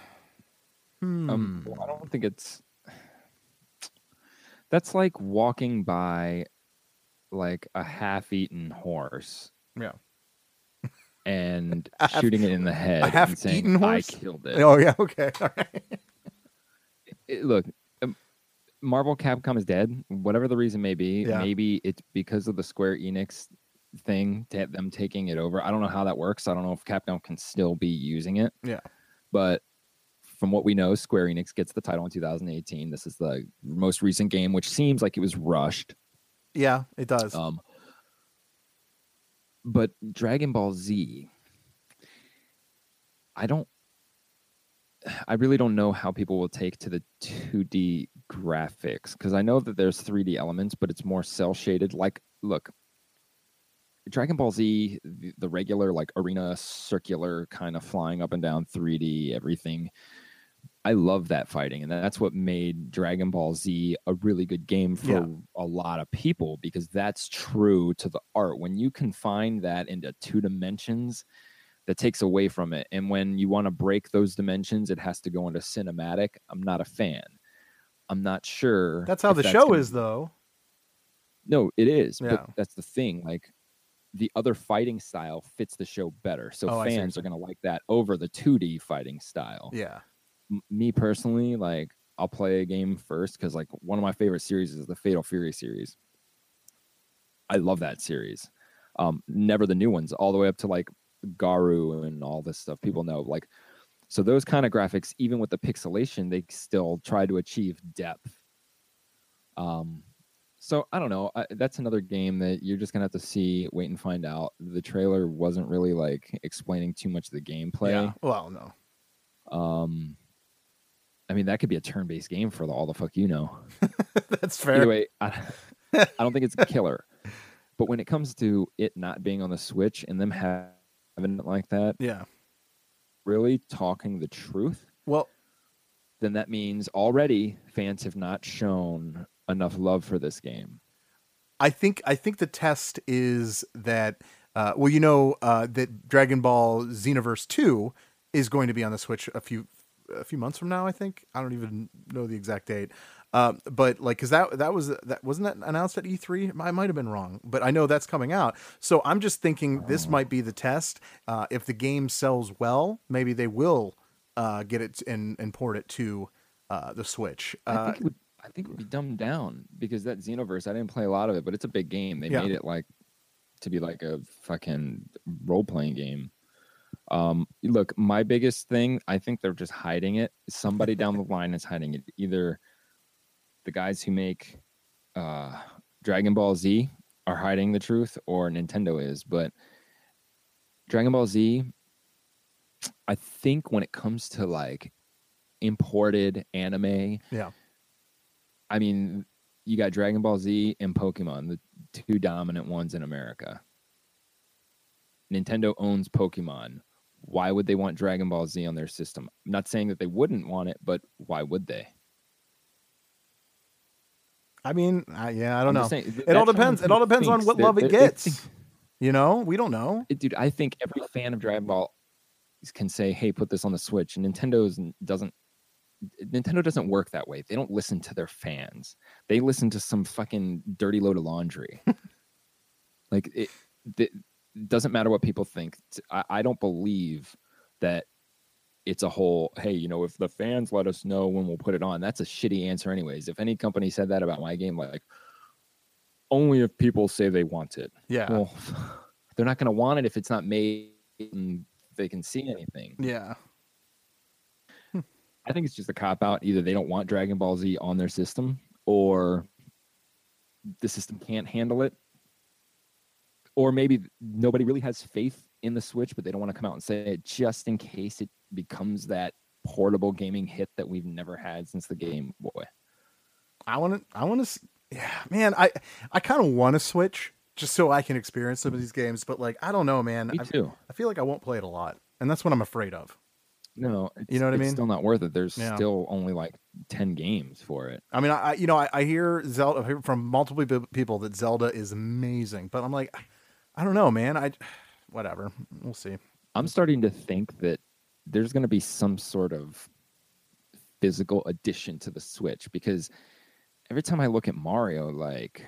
Um, well, I don't think it's. That's like walking by, like a half-eaten horse Yeah. And half- shooting it in the head. and half-eaten saying, horse? I killed it. Oh yeah. Okay. All right. it- look, um, Marvel Capcom is dead. Whatever the reason may be, Yeah. maybe it's because of the Square Enix thing, to them taking it over. I don't know how that works. I don't know if Capcom can still be using it. Yeah. But from what we know, Square Enix gets the title in 2018. This is the most recent game, which seems like it was rushed. Yeah, it does. Um, but Dragon Ball Z, I don't, I really don't know how people will take to the 2D graphics because I know that there's 3D elements, but it's more cel shaded. Like, look, Dragon Ball Z, the, the regular like arena circular kind of flying up and down 3D everything. I love that fighting, and that's what made Dragon Ball Z a really good game for Yeah. a lot of people because that's true to the art. When you confine that into two dimensions, that takes away from it. And when you want to break those dimensions, it has to go into cinematic. I'm not a fan. I'm not sure. that's how the show gonna- is, though. No, it is. Yeah. But that's the thing. Like the other fighting style fits the show better. So Oh, I see what you're fans are going to like that over the 2D fighting style Yeah. Me personally, like I'll play a game first because like one of my favorite series is the Fatal Fury series. I love that series. Um, never the new ones, all the way up to like Garou and all this stuff. People know like so those kind of graphics, even with the pixelation, they still try to achieve depth. Um, so I don't know. I, that's another game that you're just gonna have to see, wait and find out. The trailer wasn't really like explaining too much of the gameplay. Yeah. Well, no. Um, I mean, that could be a turn-based game for the, all the fuck you know. That's fair. Anyway, I, I don't think it's a killer. But when it comes to it not being on the Switch and them having it like that, Yeah. really talking the truth, Well, then that means already fans have not shown enough love for this game. I think I think the test is that uh, well, you know uh, that Dragon Ball Xenoverse Two is going to be on the Switch a few a few months from now. I think I don't even know the exact date, um, but like because that that was that wasn't that announced at E three. I might have been wrong, but I know that's coming out. So I'm just thinking this might be the test. Uh, if the game sells well, maybe they will uh, get it and and port it to uh, the Switch. I Uh, think it would. I think it would be dumbed down because that Xenoverse. I didn't play a lot of it, but it's a big game. They Yeah. made it like to be like a fucking role playing game. Um, look, my biggest thing, I think they're just hiding it. Somebody down the line is hiding it. Either the guys who make uh, Dragon Ball Z are hiding the truth, or Nintendo is. But Dragon Ball Z, I think when it comes to like imported anime, Yeah. I mean, you got Dragon Ball Z and Pokemon, the two dominant ones in America. Nintendo owns Pokemon. Why would they want Dragon Ball Z on their system? I'm not saying that they wouldn't want it, but why would they? I mean, I, yeah, I don't I'm know. saying, It all depends. It all depends on what love it gets. You know, we don't know. it- dude, I think every fan of Dragon Ball can say, "Hey, put this on the Switch." And Nintendo's doesn't. Nintendo doesn't work that way. They don't listen to their fans. They listen to some fucking dirty load of laundry. like it, it doesn't matter what people think. I don't believe that it's a whole. Hey, you know, if the fans let us know when we'll put it on, that's a shitty answer, anyways. If any company said that about my game, like only if people say they want it. Yeah. Well, they're not going to want it if it's not made and they can see anything. yeah. Hmm. I think it's just a cop out. Either they don't want Dragon Ball Z on their system or the system can't handle it. Or maybe nobody really has faith in the Switch, but they don't want to come out and say it just in case it becomes that portable gaming hit that we've never had since the Game Boy. I want to. I want to. Yeah, man. I I kind of want to switch just so I can experience some of these games. But like, I don't know, man. Me I, too. I feel like I won't play it a lot, and that's what I'm afraid of. No, it's, You know what I mean? Still not worth it. There's Yeah. still only like ten games for it. I mean, I I- you know I, I hear Zelda I hear from multiple people that Zelda is amazing, but I'm like, I don't know, man. I whatever. We'll see. I'm starting to think that there's going to be some sort of physical addition to the Switch because every time I look at Mario, like,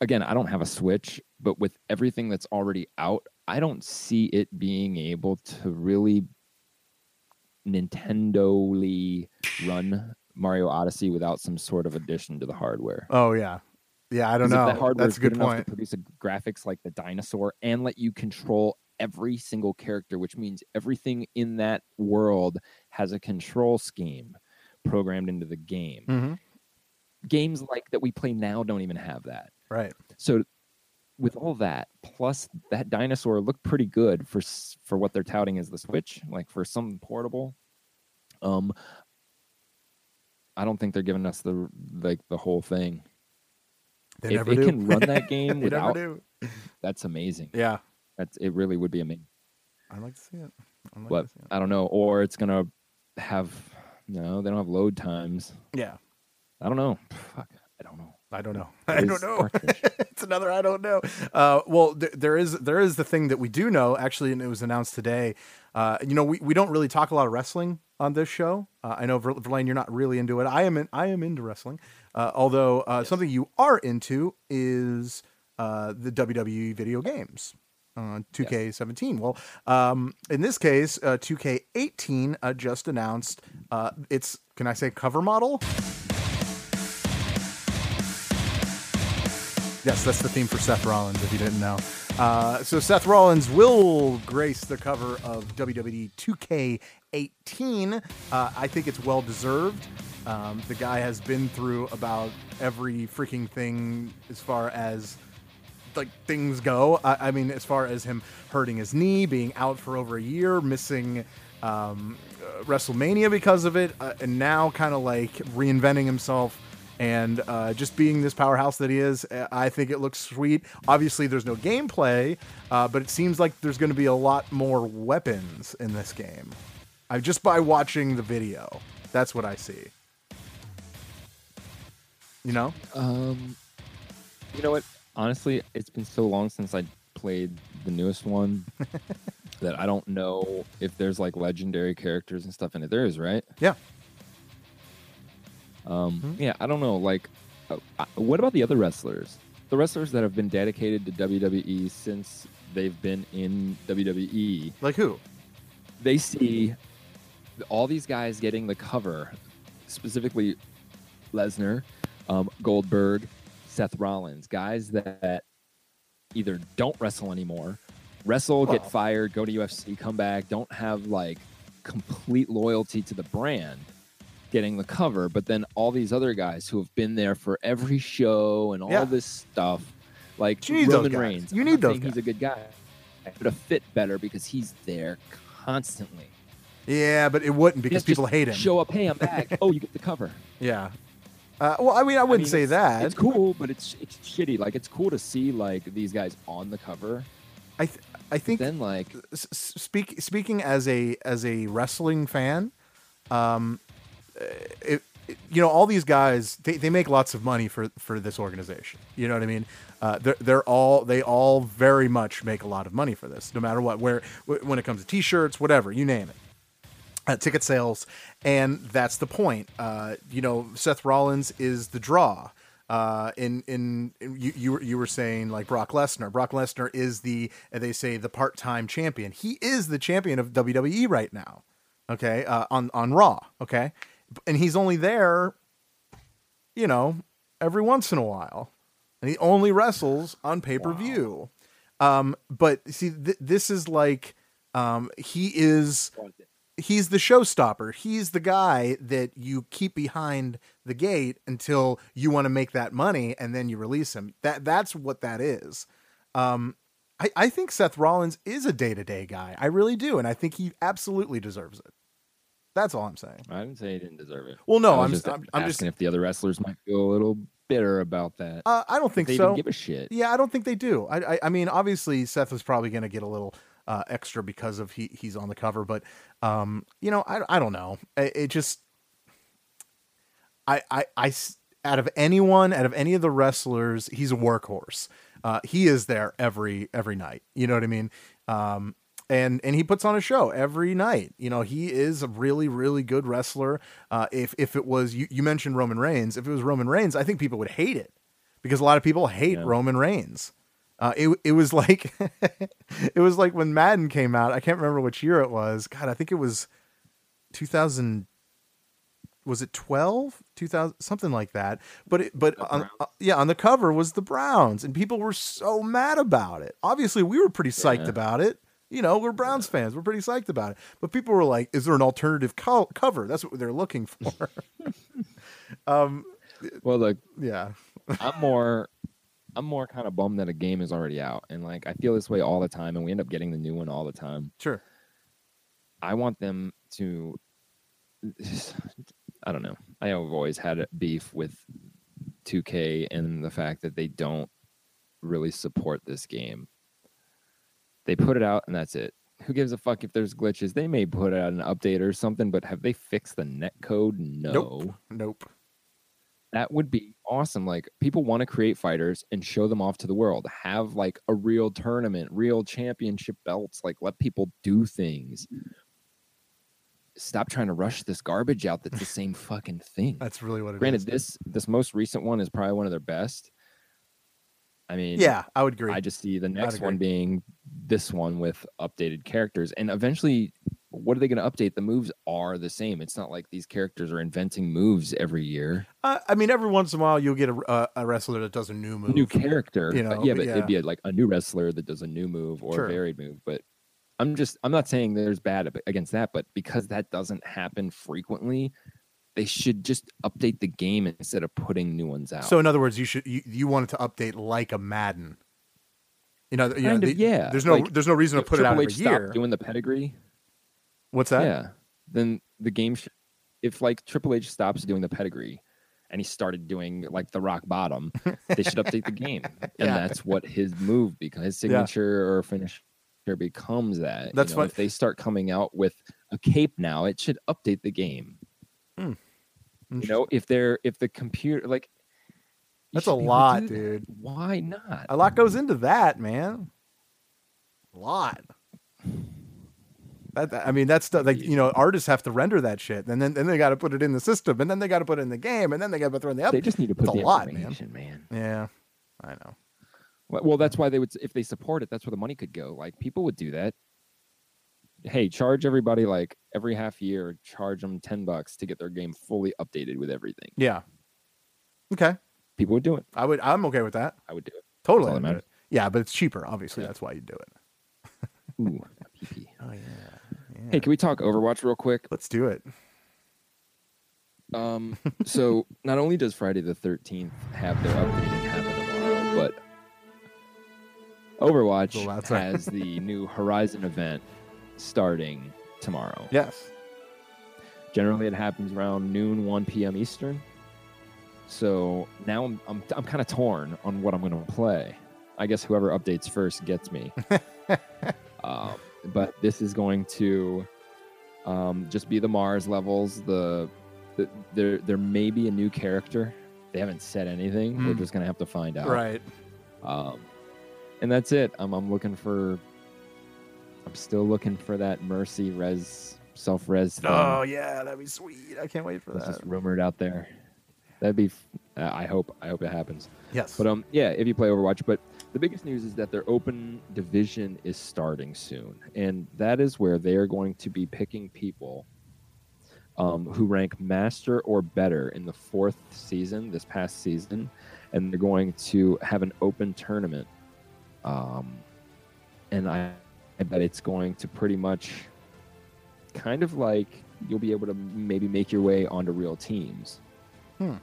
again, I don't have a Switch, but with everything that's already out, I don't see it being able to really Nintendo-ly run Mario Odyssey without some sort of addition to the hardware. Oh yeah, yeah. I don't know. If the hardware That's is a good enough point. to produce a graphics like the dinosaur and let you control every single character, which means everything in that world has a control scheme programmed into the game. hmm Games like that we play now don't even have that. Right. So with all that, plus that dinosaur looked pretty good for for what they're touting as the Switch, like for some portable. Um, I don't think they're giving us the like the whole thing. They if never it do. can run that game without, do. that's amazing. Yeah, That's it. Really would be amazing. I'd like to see it. I'd like But to see it. I don't know, or it's gonna have no, they don't have load times. Yeah, I don't know. Fuck, I don't know. I don't know. I don't know. it's another I don't know. Uh, well, th- there is there is the thing that we do know actually, and it was announced today. Uh, you know, we, we don't really talk a lot of wrestling on this show. Uh, I know Ver- Verlaine, you're not really into it. I am in, I am into wrestling. Uh, although uh, something you are into is uh, the WWE video games. Uh, 2K17. Well, um, in this case, uh, 2K18 uh, just announced uh, its, can I say, cover model? Yes, that's the theme for Seth Rollins, if you didn't know. Uh, so Seth Rollins will grace the cover of WWE 2K18. Uh, I think it's well deserved. Um, the guy has been through about every freaking thing as far as like things go. I, I mean, as far as him hurting his knee, being out for over a year, missing um, uh, WrestleMania because of it, uh, and now kind of like reinventing himself and uh, just being this powerhouse that he is. I think it looks sweet. Obviously, there's no gameplay, uh, but it seems like there's going to be a lot more weapons in this game. I just by watching the video, that's what I see. You know? Um, you know what? Honestly, it's been so long since I played the newest one that I don't know if there's like legendary characters and stuff in it. There is, right? Yeah. Um, yeah, I don't know. Like, uh, what about the other wrestlers? The wrestlers that have been dedicated to WWE since they've been in WWE. Like who? They see all these guys getting the cover, specifically Lesnar, um, Goldberg, Seth Rollins, guys that either don't wrestle anymore, wrestle, get fired, go to UFC, come back, don't have like complete loyalty to the brand getting the cover, but then all these other guys who have been there for every show and all Yeah. this stuff, like those Roman. Reigns. You I'm need those He's a good guy. would have fit better because he's there constantly. Yeah, but it wouldn't because people hate him. Show up, hey, I'm back. oh, you get the cover. Yeah. Uh, well, I mean, I wouldn't mean, say it's- that. It's cool, but it's it's shitty. Like it's cool to see like these guys on the cover. I th- I think Then like speak speaking as a as a wrestling fan, um, it, it- you know all these guys they, they make lots of money for for this organization. You know what I mean? Uh, they're they're all they all very much make a lot of money for this, no matter what. Where when it comes to t-shirts, whatever you name it. Uh, ticket sales, and that's the point. Uh, you know, Seth Rollins is the draw. Uh, in, in you you were you were saying like Brock Lesnar. Brock Lesnar is the uh, they say the part time champion. He is the champion of WWE right now. Okay, uh, on on Raw. Okay, and he's only there, you know, every once in a while, and he only wrestles on pay per view. Um, but see, th- this is like um, he is he's the showstopper. He's the guy that you keep behind the gate until you want to make that money and then you release him. That that's what that is. Um, I, I think Seth Rollins is a day to day guy. I really do, and I think he absolutely deserves it. That's all I'm saying. I didn't say he didn't deserve it. Well, no, I I'm just I'm, I'm just asking if the other wrestlers might feel a little bitter about that. uh, I don't think they so. didn't give a shit. Yeah, I don't think they do. I, I, I mean, obviously, Seth is probably going to get a little uh, extra because of he he's on the cover, but um, you know, I, I don't know. It, it just, I, out of anyone, out of any of the wrestlers, he's a workhorse. Uh, he is there every every night. You know what I mean? Um, and and he puts on a show every night. You know, he is a really really good wrestler. Uh, if if it was you, you mentioned Roman Reigns, if it was Roman Reigns, I think people would hate it because a lot of people hate Yeah. Roman Reigns. Uh, it it was like it was like when Madden came out. I can't remember which year it was. God, I think it was 2000. Was it 12? 2000 something like that. But it, but on, uh, yeah, on the cover was the Browns, and people were so mad about it. Obviously, we were pretty psyched Yeah. about it. You know, we're Browns fans. We're pretty psyched about it. But people were like, "Is there an alternative co- cover?" That's what they're looking for. um, Well, look, yeah, I'm more I'm more kind of bummed that a game is already out and like I feel this way all the time and we end up getting the new one all the time. sure. I want them to I don't know. I have always had a beef with 2K and the fact that they don't really support this game. They put it out and that's it. Who gives a fuck if there's glitches? They may put out an update or something, but have they fixed the net code? No. Nope. Nope. That would be awesome. Like people want to create fighters and show them off to the world. Have like a real tournament, real championship belts. Like let people do things. Stop trying to rush this garbage out that's the same fucking thing. That's really what it is. Granted, this this most recent one is probably one of their best. I mean, Yeah, I would agree. I just see the next one being this one with updated characters, and eventually, what are they going to update? The moves are the same. It's not like these characters are inventing moves every year. Uh, I mean, every once in a while you'll get a, a, a wrestler that does a new move. new character. you know, yeah, but but yeah. it'd be a, like a new wrestler that does a new move or Sure. a varied move. But I'm just I'm not saying there's bad against that, but because that doesn't happen frequently, they should just update the game instead of putting new ones out. So in other words, you should you, you want it to update like a Madden. You know, you know, of, the- yeah. There's no Like, there's no reason to put it out Triple every H year. doing the pedigree. What's that? Yeah, then the game. Sh- if like Triple H stops doing the pedigree, and he started doing like the rock bottom, they should update the game, and Yeah. that's what his move because his signature or finisher becomes that. You That's know, what- if they start coming out with a cape now, it should update the game. Hmm. You know, if they're if the computer like. That's a be able to lot, do that. dude. Why not? A lot goes into that, man. A lot. That, I mean, that's stuff like you know, artists have to render that shit, and then then they got to put it in the system, and then they got to put it in the game, and then they got to throw in the up. They just need to put It's a lot, man. man. Yeah, I know. Well, well, that's why they would. If they support it, that's where the money could go. Like people would do that. Hey, charge everybody like every half year, charge them ten bucks to get their game fully updated with everything. Yeah. Okay, People would do it. I would. I'm okay with that. I would do it. Totally. all that I'd do matters. it. Yeah, but it's cheaper. Obviously, Yeah. that's why you do it. Ooh. Oh yeah. Hey, can we talk Overwatch real quick? Let's do it. Um, so not only does Friday the Thirteenth have their updating happen tomorrow, but Overwatch has the new Horizon event starting tomorrow. Yes. Generally, it happens around noon, 1 p.m. Eastern. So now I'm I'm, I'm kind of torn on what I'm going to play. I guess whoever updates first gets me. um, but this is going to um, just be the Mars levels. The, the there there may be a new character. They haven't said anything. We're Hmm. just going to have to find out. Right. Um, and that's it. I'm, I'm looking for. I'm still looking for that Mercy res self res. Oh yeah, that'd be sweet. I can't wait for It's that. just rumored out there. That'd be. uh, I hope. I hope it happens. Yes. But um, yeah, if you play Overwatch. But the biggest news is that their open division is starting soon, and that is where they are going to be picking people um, who rank master or better in the fourth season, this past season, and they're going to have an open tournament. Um, and I, Bet it's going to pretty much, kind of like you'll be able to maybe make your way onto real teams. Hmm.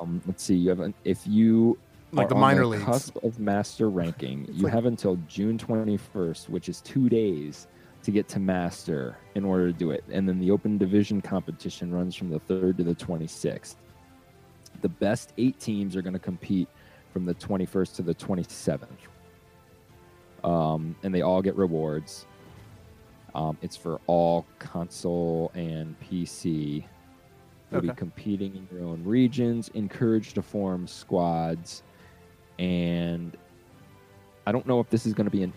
Um, let's see. You have an, if you Like are the on minor leagues. cusp of master ranking, you like- have until June 21st, which is two days, to get to master in order to do it. And then the open division competition runs from the 3rd to the 26th. The best eight teams are going to compete from the 21st to the 27th. Um, and they all get rewards. Um, it's for all console and PC. You'll be competing in your own regions, encouraged to form squads, and I don't know if this is going to be an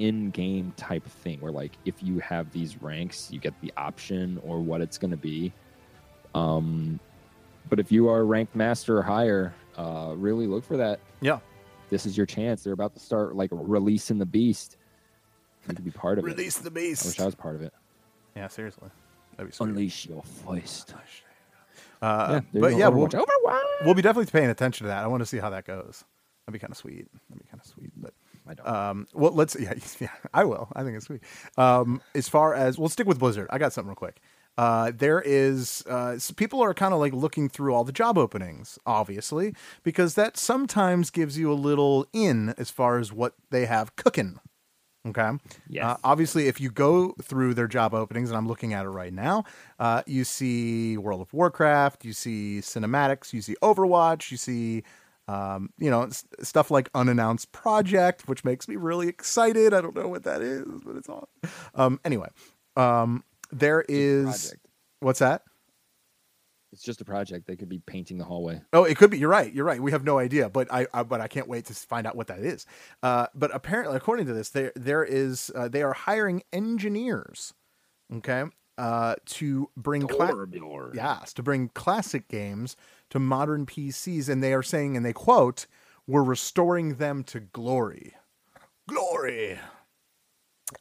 in-game type thing where, like, if you have these ranks, you get the option or what it's going to be. Um, but if you are ranked master or higher, uh, really look for that. Yeah. This is your chance. They're about to start like releasing the beast. You could be part of Release the beast. I wish I was part of it. Yeah, seriously. That'd be. Unleash your feist. Uh, Yeah, but yeah, we'll, Overwatch. Overwatch. we'll be definitely paying attention to that. I want to see how that goes. That'd be kind of sweet. That'd be kind of sweet. But I don't. um, well, let's yeah, yeah, I will. I think it's sweet. Um, as far as we'll stick with Blizzard. I got something real quick. Uh, there is uh, s- people are kind of like looking through all the job openings, obviously, because that sometimes gives you a little in as far as what they have cooking. Okay. Yes. Uh, obviously, if you go through their job openings, and I'm looking at it right now, uh, you see World of Warcraft, you see cinematics, you see Overwatch, you see, um, you know, s- stuff like unannounced project, which makes me really excited. I don't know what that is, but it's on. Um, anyway, um, there is what's that? It's just a project. They could be painting the hallway. Oh, it could be. You're right. You're right. We have no idea, but I, I but I can't wait to find out what that is. Uh, but apparently, according to this, there there is uh, they are hiring engineers, okay, uh, to bring cla- yes to bring classic games to modern PCs, and they are saying, and they quote, "We're restoring them to glory, glory."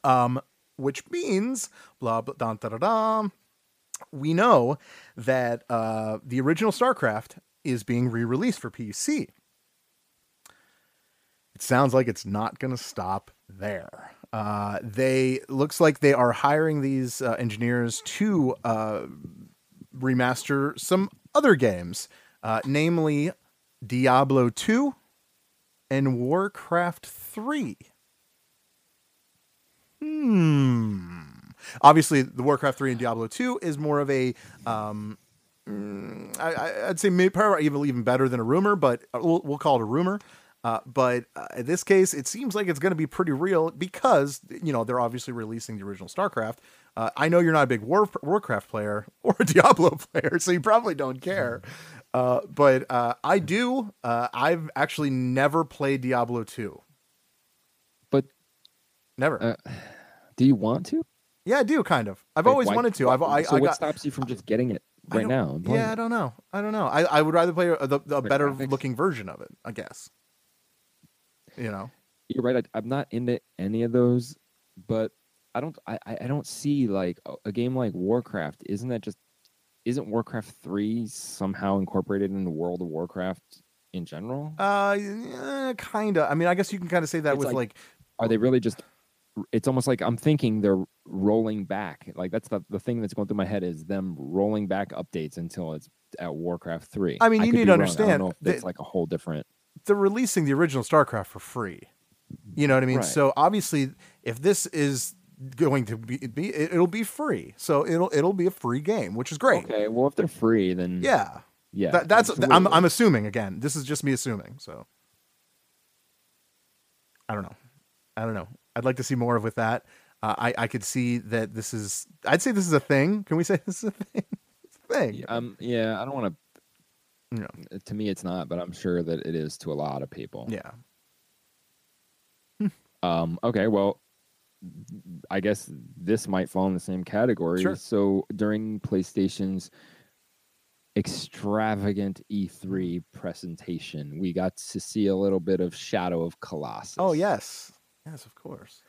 Um, which means blah blah dun, da da da. We know that uh, the original StarCraft is being re-released for PC. It sounds like it's not going to stop there. Uh, they looks like they are hiring these uh, engineers to uh, remaster some other games, uh, namely Diablo 2 and Warcraft 3. Hmm. Obviously, the Warcraft 3 and Diablo 2 is more of a um, mm, I, I'd say maybe probably even even better than a rumor, but uh, we'll, we'll call it a rumor. Uh, but uh, in this case, it seems like it's going to be pretty real because you know they're obviously releasing the original StarCraft. Uh, I know you're not a big War, Warcraft player or a Diablo player, so you probably don't care. Uh, but uh, I do. Uh, I've actually never played Diablo 2. But Never. Do you want to? yeah, I do kind of. I've Like, always why- wanted to. I've I, so I what got stops you from just getting it right now? Yeah, I don't know. I don't know. I, I would rather play a, the, the better graphics. looking version of it. I guess. You know. You're right. I, I'm not into any of those, but I don't. I, I don't see like a, a game like Warcraft. Isn't that just? Isn't Warcraft three somehow incorporated into World of Warcraft in general? Uh, yeah, kind of. I mean, I guess you can kind of say that It's with like- like, Are they really just? It's almost like I'm thinking they're rolling back. Like that's the the thing that's going through my head is them rolling back updates until it's at Warcraft three. I mean, you need to wrong. Understand don't know if that- it's like a whole different. they're releasing the original StarCraft for free. You know what I mean? Right. So obviously, if this is going to be, be it- it'll be free. So it'll it'll be a free game, which is great. Okay, well if they're free, then Yeah. yeah. That, that's I'm. I'm assuming again. This is just me assuming. So I don't know. I don't know. I'd like to see more of with that. Uh, I I could see that this is. I'd say this is a thing. Can we say this is a thing? It's a thing. Yeah, um, yeah, I don't want No. to. To me, it's not, but I'm sure that it is to a lot of people. Yeah. Um. Okay. Well, I guess this might fall in the same category. Sure. So during PlayStation's extravagant E3 presentation, we got to see a little bit of Shadow of Colossus. Oh yes. Yes, of course.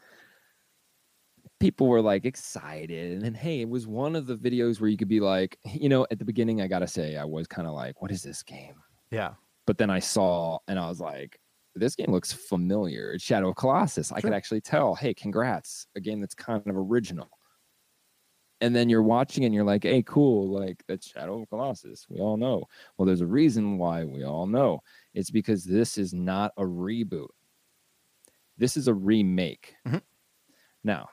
people were like excited and then hey it was one of the videos where you could be like you know at the beginning i gotta say i was kind of like what is this game? Yeah. but then i saw and i was like this game looks familiar. It's shadow of colossus. I could actually tell hey congrats a game that's kind of original. And then you're watching and you're like hey cool like that's shadow of colossus. We all know. Well there's a reason why we all know. It's because this is not a reboot this is a remake. Mhm. now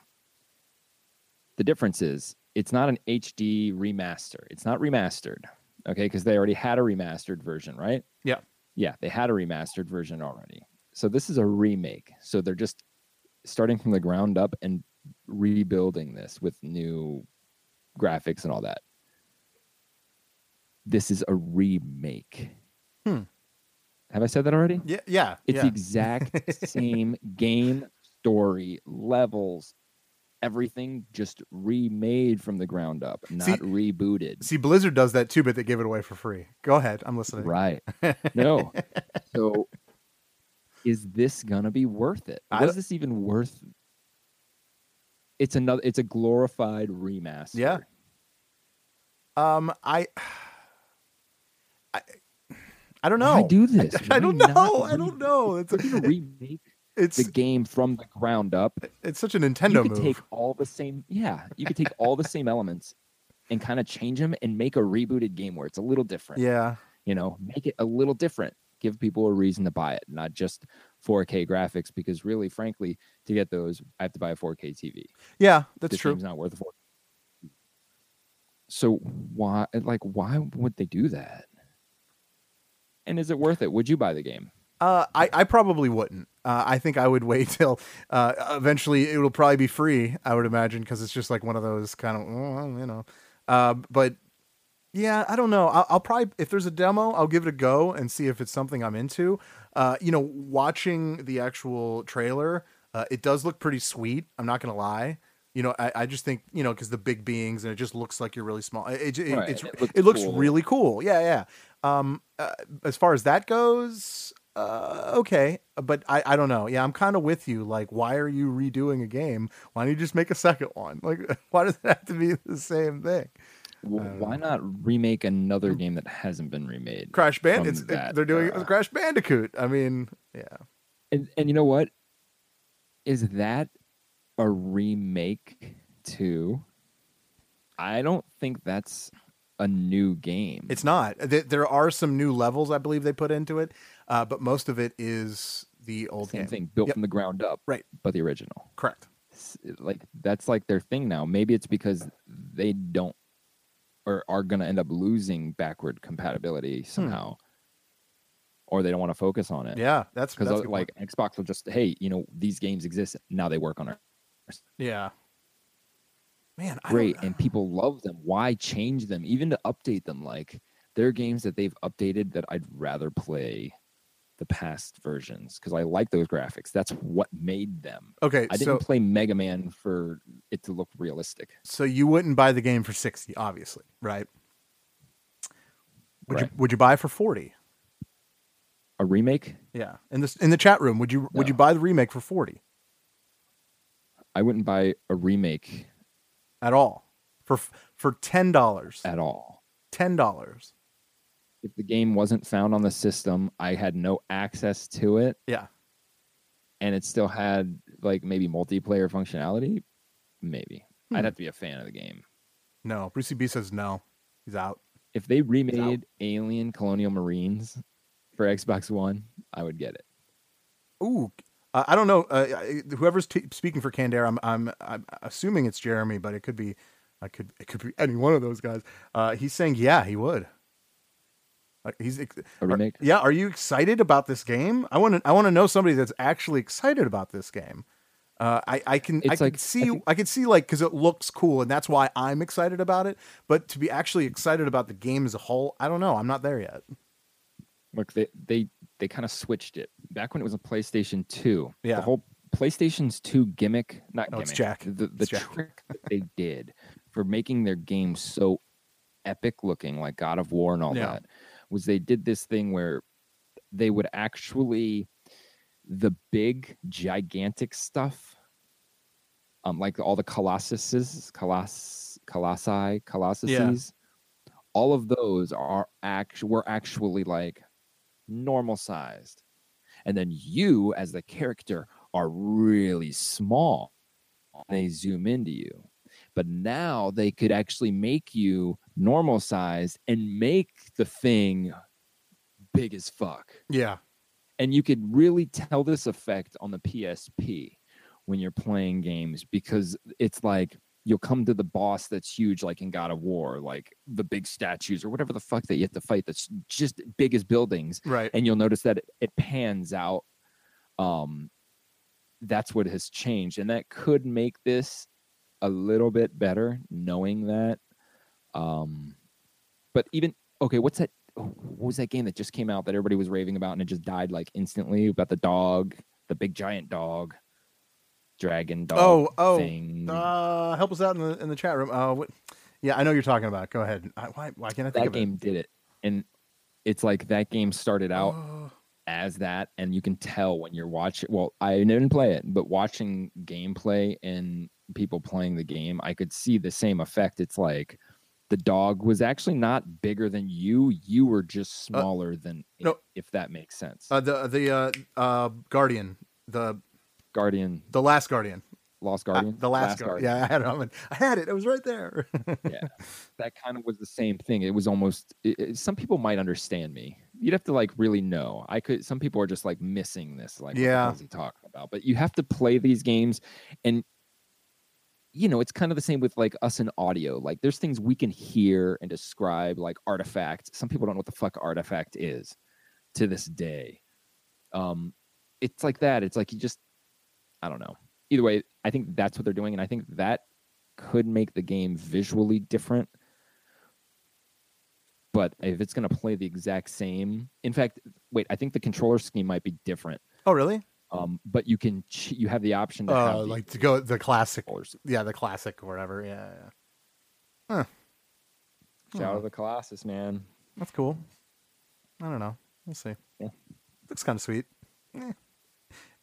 the difference is it's not an hd remaster. It's not remastered okay? Because they already had a remastered version right? Yeah. yeah they had a remastered version already. So this is a remake. So they're just starting from the ground up and rebuilding this with new graphics and all that. This is a remake. Hmm. Have i said that already Yeah. Yeah. it's yeah. the exact same game, story, levels, everything just remade from the ground up, not See- rebooted. See, Blizzard does that too, but they give it away for free. Go ahead. I'm listening. Right. No. So is this gonna be worth it? Was this even worth it's another it's a glorified remaster. Yeah. Um, I, I don't know. Why do this? I, Why don't know. I don't know. It's gonna remake it's the game from the ground up. it's such a Nintendo. you could move. take all the same yeah you could take all the same elements and kind of change them and make a rebooted game where it's a little different yeah. you know make it a little different give people a reason to buy it not just 4k graphics because really frankly to get those i have to buy a 4k tv Yeah, that's this true. game's not worth a 4 so why like why would they do that and is it worth it would you buy the game Uh, I, I probably wouldn't. Uh, I think I would wait till uh, eventually it will probably be free. I would imagine because it's just like one of those kind of you know. Uh, but yeah, I don't know. I'll, I'll probably if there's a demo, I'll give it a go and see if it's something I'm into. Uh, you know, watching the actual trailer, uh, it does look pretty sweet. I'm not gonna lie. You know, I, I just think you know because the big beings and it just looks like you're really small. It, it, Right, it's, it it looks looks, cool. really cool. Yeah, yeah. Um, uh, as far as that goes, uh, okay, but I, I don't know. Yeah, I'm kind of with you. Like, why are you redoing a game? Why don't you just make a second one? Like, why does it have to be the same thing? well, why not remake another game that hasn't been remade Crash Band. from It's it- that they're doing it with Crash Bandicoot. I mean, yeah, And and you know what? Is that a remake too? I don't think that's a new game. it's not. There are some new levels I believe they put into it, uh, but most of it is the old same game. thing built Yep. from the ground up, Right. But the original, Correct. Like that's like their thing now. Maybe it's because they don't or are going to end up losing backward compatibility somehow, or they don't want to focus on it. Hmm. Yeah, that's because good like point. Xbox will just hey, you know, these games exist now. They work on our yeah. Man, I great and people love them. Why change them? Even to update them like there are games that they've updated that i'd rather play the past versions because i like those graphics. That's what made them. Okay, i didn't play mega man for it to look realistic. So you wouldn't buy the game for sixty, obviously, right? Would you would you buy it for forty? a remake? Yeah. In this in the chat room, would you would you buy the remake for forty i wouldn't buy a remake at all? For for ten dollars. at all Ten dollars. if the game wasn't found on the system i had no access to it Yeah. and it still had like maybe multiplayer functionality maybe Hmm. i'd have to be a fan of the game No. Brucey B says no. He's out. if they remade Alien Colonial Marines for Xbox One, I would get it. Ooh. Uh, I don't know. Uh, whoever's t- speaking for Candair, I'm, I'm I'm assuming it's Jeremy, but it could be, I could it could be any one of those guys. Uh, he's saying yeah, he would. Uh, he's ex- A remake? Are, yeah, are you excited about this game? I want to I want to know somebody that's actually excited about this game. Uh, I I can I It's can like- I see think- I can see like because it looks cool and that's why I'm excited about it. But to be actually excited about the game as a whole, I don't know. I'm not there yet. Look, they they they kind of switched it back when it was a PlayStation Two. Yeah. the whole PlayStation's Two gimmick, not No, gimmick. it's Jack. The the It's trick that they did for making their game so epic looking, like God of War and all Yeah. that, was they did this thing where they would actually the big gigantic stuff, um, like all the colossuses, coloss, colossi, colossuses, all of those are act were actually like normal sized. And then you as the character are really small. They zoom into you. But now they could actually make you normal sized and make the thing big as fuck. Yeah, and you could really tell this effect on the PSP when you're playing games because it's like you'll come to the boss that's huge, like in God of War, like the big statues or whatever the fuck that you have to fight that's just big as buildings, right. and you'll notice that it, it pans out. Um, that's what has changed, and that could make this a little bit better, knowing that. Um, but even okay, what's that? What was that game that just came out that everybody was raving about and it just died like instantly about the dog, the big giant dog, dragon dog Oh, oh, thing? Uh, help us out in the in the chat room. Uh, what? Yeah, I know you're talking about. Go ahead. I, why why can't I think that game did it, and it's like that game started out Oh, as that, and you can tell when you're watching. Well, I didn't play it, but watching gameplay and people playing the game, I could see the same effect. It's like the dog was actually not bigger than you; you were just smaller than it, no. if that makes sense. uh, the the uh, uh, Guardian, the Guardian, the last Guardian, Lost Uh, Guardian, the last, Guardian. Yeah, I had it. on- I had it. It was right there. yeah that kind of was the same thing. It was almost it, it- some people might understand me. You'd have to like really know. I could some people are just like missing this like Yeah. what is he talking about? But you have to play these games and you know it's kind of the same with like us in audio. Like there's things we can hear and describe like artifact some people don't know what the fuck artifact is to this day. Um it's like that. It's like you just i don't know either way i think that's what they're doing and i think that could make the game visually different. But if it's going to play the exact same, in fact, wait, I think the controller scheme might be different. oh, really? Um, but you can ch- you have the option to have Uh, the like to go the classic. Yeah, the classic or whatever. Yeah, yeah. Shout out to the Colossus, man. That's cool. I don't know. We'll see. Yeah. Looks kind of sweet. Eh.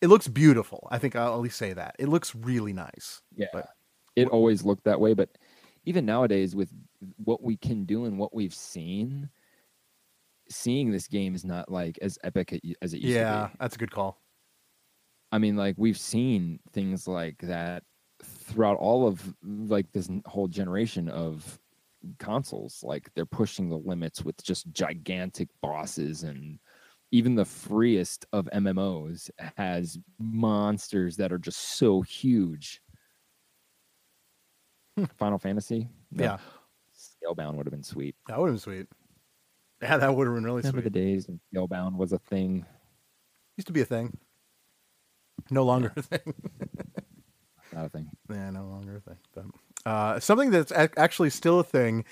It looks beautiful. I think I'll at least say that. It looks really nice. Yeah, But- it always looked that way. But even nowadays, with what we can do and what we've seen, seeing this game is not like as epic as it used Yeah, to be. Yeah, that's a good call. I mean, like we've seen things like that throughout all of like this whole generation of consoles. Like they're pushing the limits with just gigantic bosses, and even the freest of MMOs has monsters that are just so huge. Final Fantasy, No. Yeah, Scalebound would have been sweet. that would have been sweet. Yeah, that would have been really sweet. Remember sweet. the days when Scalebound was a thing? Used to be a thing. No longer a thing. Not a thing. Yeah, no longer a thing. But uh, something that's ac- actually still a thing,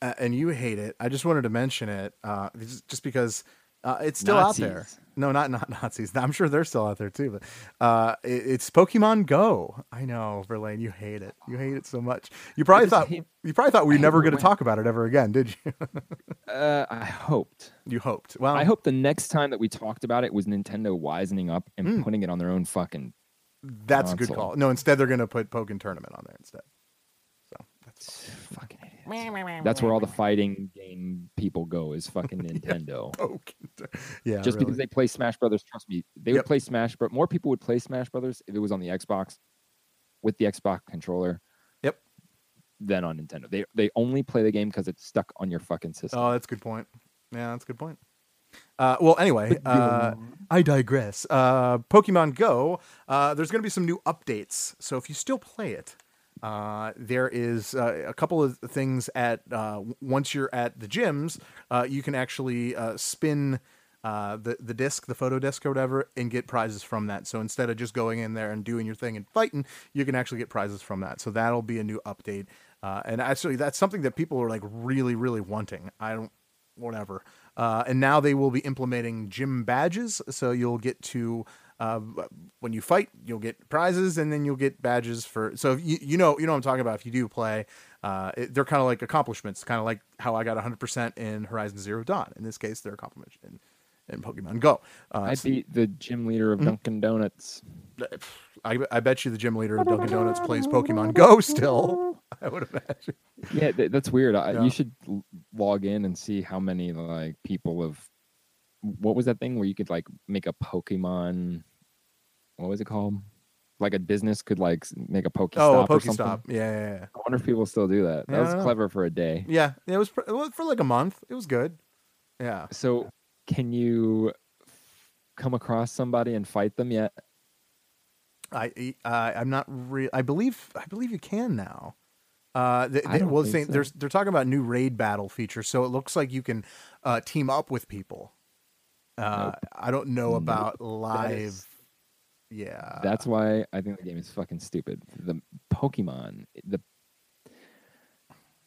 uh, and you hate it. I just wanted to mention it, uh, just because uh, it's still out there. Nazis. No, not not Nazis. I'm sure they're still out there too. But uh, it, it's Pokemon Go. I know, Verlaine, you hate it. You hate it so much. You probably thought hate- you probably thought we were never going to talk about it ever again, did you? Uh, I hoped. you hoped. Well, I hope the next time that we talked about it was Nintendo wisening up and Mm. putting it on their own fucking. that's a good call. No, instead they're going to put Pokken Tournament on there instead. So that's Fucking. That's where all the fighting game people go is fucking Nintendo. Pokken. Tour- Yeah, Just because they play Smash Brothers, trust me, they would play Smash. But more people would play Smash Brothers if it was on the Xbox with the Xbox controller. Yep. Than on Nintendo. They they only play the game because it's stuck on your fucking system. Oh, that's a good point. Yeah, that's a good point. Uh, well, anyway, uh, I digress. Uh, Pokemon Go, uh, there's going to be some new updates. So if you still play it, uh, there is uh, a couple of things at uh, once you're at the gyms, uh, you can actually uh, spin the the disc, the photo disc or whatever, and get prizes from that. So instead of just going in there and doing your thing and fighting, you can actually get prizes from that. So that'll be a new update. And actually, that's something that people are like really, really wanting. I don't, whatever. And now they will be implementing gym badges, so you'll get to uh, when you fight, you'll get prizes, and then you'll get badges for. So if you you know you know what I'm talking about. If you do play, uh, it, they're kind of like accomplishments, kind of like how I got 100 percent in Horizon Zero Dawn. In this case, they're accomplishments in, in Pokemon Go. Uh, I beat the gym leader of Dunkin' Donuts. I, I bet you the gym leader of Dunkin' Donuts plays Pokemon Go still. I would imagine. Yeah, th- that's weird. I, Yeah. You should log in and see how many like people have. What was that thing where you could like make a Pokemon? What was it called? Like a business could like make a Pokestop Oh, a or something. Pokestop. Yeah, yeah, yeah. I wonder if people still do that. That was clever for a day. Yeah, it was it was for like a month. It was good. Yeah. So, can you come across somebody and fight them yet? I uh, I'm not real. I believe I believe you can now. Uh, they, I they, don't well, think saying so. there's they're talking about new raid battle feature, so it looks like you can uh, team up with people. Uh, Nope. I don't know Nope. about live. Yeah, That's why I think the game is fucking stupid. The Pokemon, the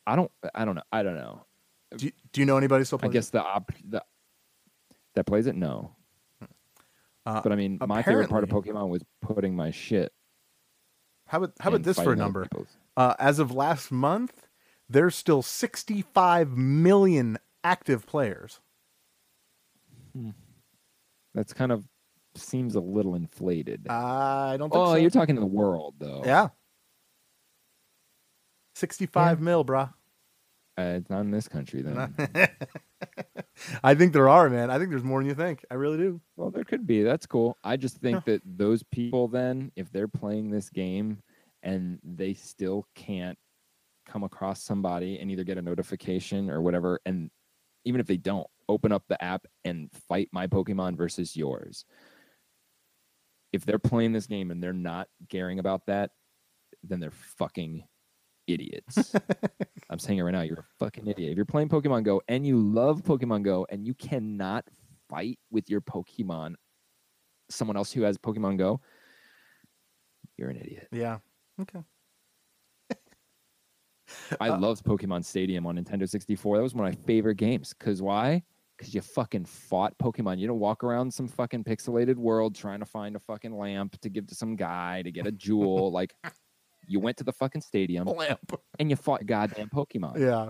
I don't, I don't know, I don't know. Do you, do you know anybody still playing? I guess the op the that plays it, no. Uh, But I mean, my favorite part of Pokemon was putting my shit. How about how about this for a number? Uh, as of last month, there's still 65 million active players. That's kind of seems a little inflated. I don't think oh, so. you're talking to the world though. yeah. 65 mil, bruh. Uh, it's not in this country then. I think there are, man. I think there's more than you think. I really do. Well, there could be. That's cool. I just think that those people, then, if they're playing this game and they still can't come across somebody and either get a notification or whatever, and even if they don't, open up the app and fight my Pokemon versus yours. If they're playing this game and they're not caring about that, then they're fucking idiots. I'm saying it right now. You're a fucking idiot. If you're playing Pokemon Go and you love Pokemon Go and you cannot fight with your Pokemon, someone else who has Pokemon Go, you're an idiot. Yeah. Okay. I Uh, loved Pokemon Stadium on Nintendo 64. That was one of my favorite games. Cause why? Because you fucking fought Pokemon. You don't walk around some fucking pixelated world trying to find a fucking lamp to give to some guy to get a jewel. like you went to the fucking stadium Lamp. and you fought goddamn Pokemon. Yeah.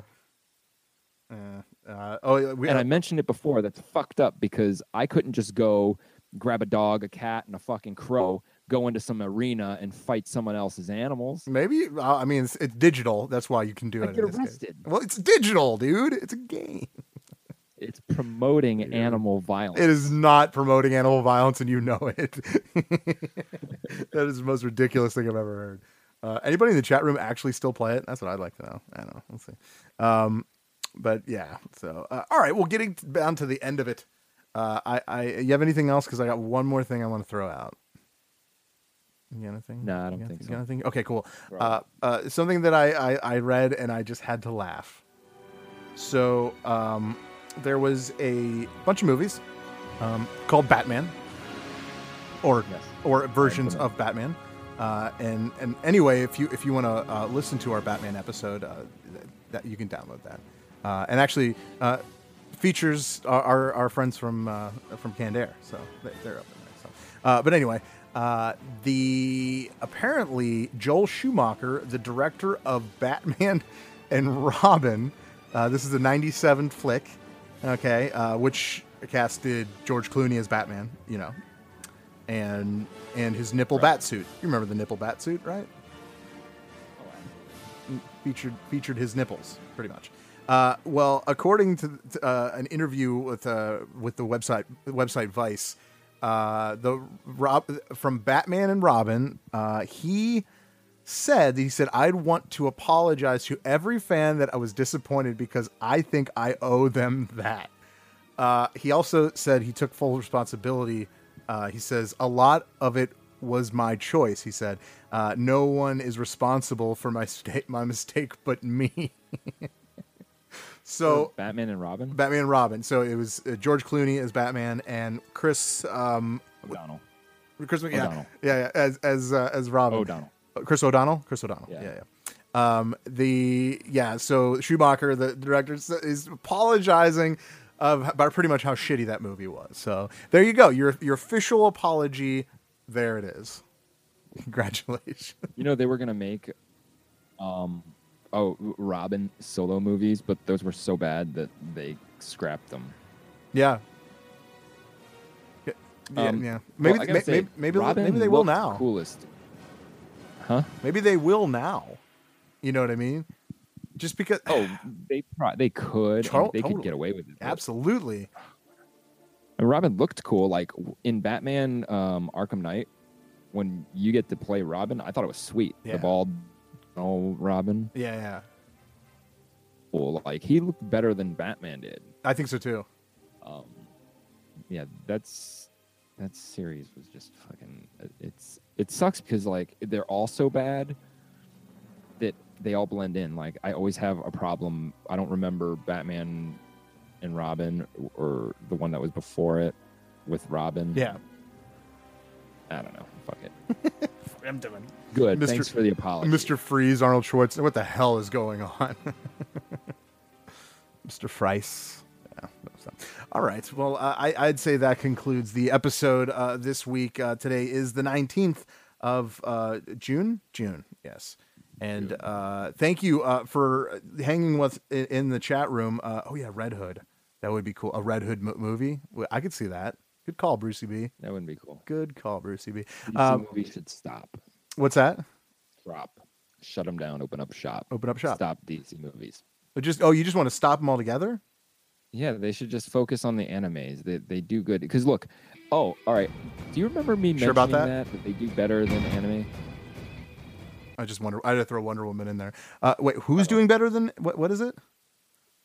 Uh, uh, oh, we, and I mentioned it before. That's fucked up because I couldn't just go grab a dog, a cat, and a fucking crow, go into some arena and fight someone else's animals. maybe. Uh, I mean, it's, it's digital. That's why you can do I'd it. get in this case. arrested. Well, it's digital, dude. It's a game. It's promoting animal violence. It is not promoting animal violence, and you know it. that is the most ridiculous thing I've ever heard. Uh, anybody in the chat room actually still play it? That's what I'd like to know. I don't know. We'll see. Um, but yeah. So uh, all right. Well, getting down to the end of it. Uh, I, I, you have anything else? Because I got one more thing I want to throw out. You got anything? No, I don't think so. anything? Okay, cool. Uh, uh, something that I, I, I read and I just had to laugh. So um, there was a bunch of movies um, called Batman, or Yes. or versions of Batman. Uh, and and anyway, if you if you want to uh, listen to our Batman episode, uh, that, you can download that. Uh, and actually, uh, features our, our, friends from uh, from Canned Air, so they- they're up in there. So. Uh, but anyway, uh, the apparently Joel Schumacher, the director of Batman and Robin, uh, this is a '97 flick, okay, uh, which casted George Clooney as Batman, you know, and and his nipple bat suit. You remember the nipple bat suit, right? featured featured his nipples pretty much. Uh, well, according to, to, uh, an interview with uh, with the website website Vice, uh, the Rob from Batman and Robin, uh, he said he said I'd want to apologize to every fan that I was disappointed because I think I owe them that. Uh, he also said he took full responsibility. Uh, he says a lot of it was my choice. He said uh, no one is responsible for my sta- my mistake but me. so Batman and Robin. Batman and Robin. So it was uh, George Clooney as Batman and Chris um, O'Donnell. Chris Mc- yeah, yeah, yeah, as as uh, as Robin. O'Donnell. Chris O'Donnell. Chris O'Donnell. Yeah, Yeah. yeah. Um, the yeah. So Schumacher, the director, is- apologizing of about pretty much how shitty that movie was. So there you go. Your your official apology. There it is. Congratulations. You know they were gonna make, um, oh Robin solo movies, but those were so bad that they scrapped them. yeah. Yeah, yeah, Um, yeah. Maybe may- say, maybe maybe, maybe they will now. Coolest, huh? Maybe they will now. You know what I mean? Just because. Oh, they they could they totally. could get away with it. absolutely. And Robin looked cool. Like in Batman um, Arkham Knight, when you get to play Robin, I thought it was sweet. Yeah. The bald, oh Robin, Yeah, yeah. cool. Like he looked better than Batman did. I think so too. Um, yeah, that's that series was just fucking. Uh, it's it sucks because like they're all so bad that they all blend in. Like I always have a problem. I don't remember Batman and Robin or the one that was before it with Robin. Yeah. I don't know. Fuck it. I'm doing. Good. Mr. Thanks for the apology. Mr. Freeze, Arnold Schwarzenegger. What the hell is going on? Mr. Frice. Yeah, not- All right. Well, uh, I, I'd say that concludes the episode uh, this week. Uh, today is the 19th of uh, June. June, yes. And uh, thank you uh, for hanging with in, in the chat room. Uh, oh, yeah, Red Hood. That would be cool. A Red Hood mo- movie. I could see that. Good call, Brucey B. That wouldn't be cool. Good call, Brucey B. DC Um, movie should stop. what's that? Drop. Shut them down. Open up shop. Open up shop. Stop DC movies. But just oh, you just want to stop them altogether? Yeah, they should just focus on the animes. They they do good. Because look, oh, all right. Do you remember me Sure about mentioning that? that? that they do better than anime? I just wonder. I had to throw Wonder Woman in there. Uh, wait, who's doing better than what? What is it?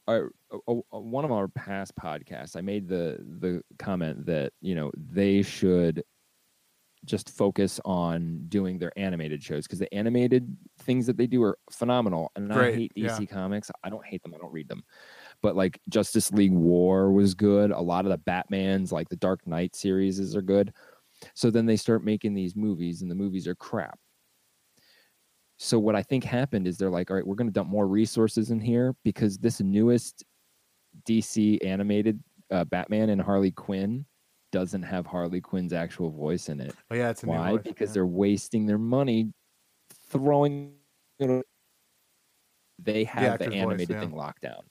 All right, oh, oh, one of our past podcasts, I made the the comment that you know they should just focus on doing their animated shows because the animated things that they do are phenomenal. And Great, I hate yeah. DC comics. I don't hate them. I don't read them. But like Justice League War was good. A lot of the Batmans, like the Dark Knight series, are good. So then they start making these movies, and the movies are crap. So what I think happened is they're like, all right, we're going to dump more resources in here because this newest DC animated uh, Batman and Harley Quinn doesn't have Harley Quinn's actual voice in it. Oh yeah, it's Why? voice, Because yeah. they're wasting their money throwing. You know, they have the, voice, animated yeah. thing locked down.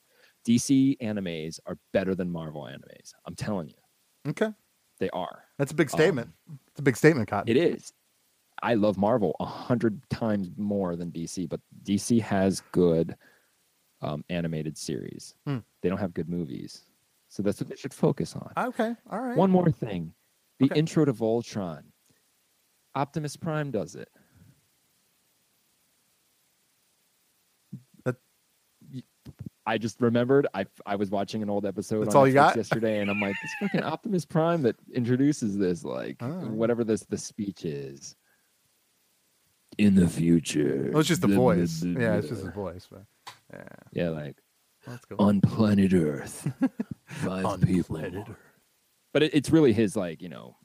DC animes are better than Marvel animes. I'm telling you, okay. they are. That's a big statement. it's a big statement, Cotton. Um, It is. I love Marvel a hundred times more than DC, but DC has good um, animated series. Hmm. They don't have good movies, so that's what they should focus on. Okay, all right. One more thing: the Okay. intro to Voltron. Optimus Prime does it. I just remembered. I I was watching an old episode That's on all you got? yesterday, and I'm like, this fucking Optimus Prime that introduces this, like right. whatever this the speech is. In the future, Well, it's just the blah, voice. blah, Yeah, it's just his voice. But yeah, yeah, like that's cool. on planet Earth, five On people. planet But it, it's really his like you know,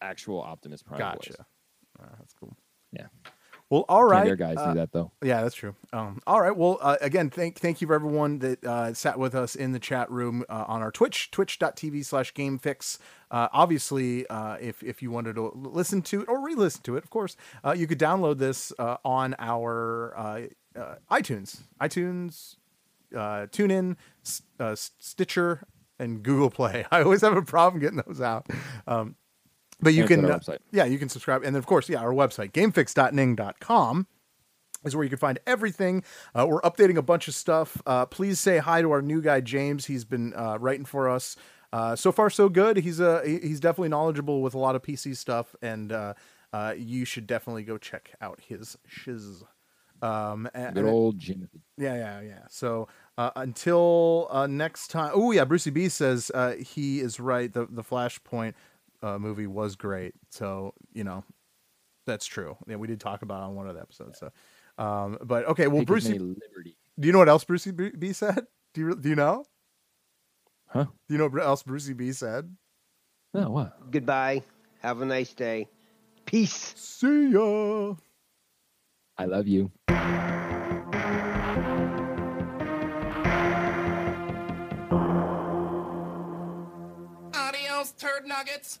actual Optimus Prime. Gotcha. voice. Uh, that's cool. Yeah. Well, all right. their guys uh, do that though. Yeah, that's true. Um, all right. Well, uh, again, thank thank you for everyone that uh, sat with us in the chat room uh, on our Twitch, twitch.tv slash gamefix. Uh, obviously, uh, if, if you wanted to listen to it or re-listen to it, of course, uh, you could download this uh, on our uh, uh, iTunes, iTunes, uh, TuneIn, uh, Stitcher, and Google Play. I always have a problem getting those out. Um, but you can, uh, yeah, you can subscribe, and then of course, yeah, our website, gamefix.ning.com is where you can find everything. Uh, we're updating a bunch of stuff. Uh, please say hi to our new guy James. He's been uh, writing for us. Uh, so far, so good. He's uh, he's definitely knowledgeable with a lot of PC stuff, and uh, uh, you should definitely go check out his shiz. Um, and, Good old Jimothy. yeah, yeah, yeah. So Uh, until uh, next time. Oh yeah, Brucey B says uh, he is right. The the Flashpoint uh, movie was great. So you know, that's true. Yeah, we did talk about it on one of the episodes. So, um, but okay. Well, Take Brucey, liberty. do you know what else Brucey B B said? Do you do you know? Huh? Do you know what else Brucey B said? No, what? Goodbye. Have a nice day. Peace. See ya. I love you. Adios, turd nuggets.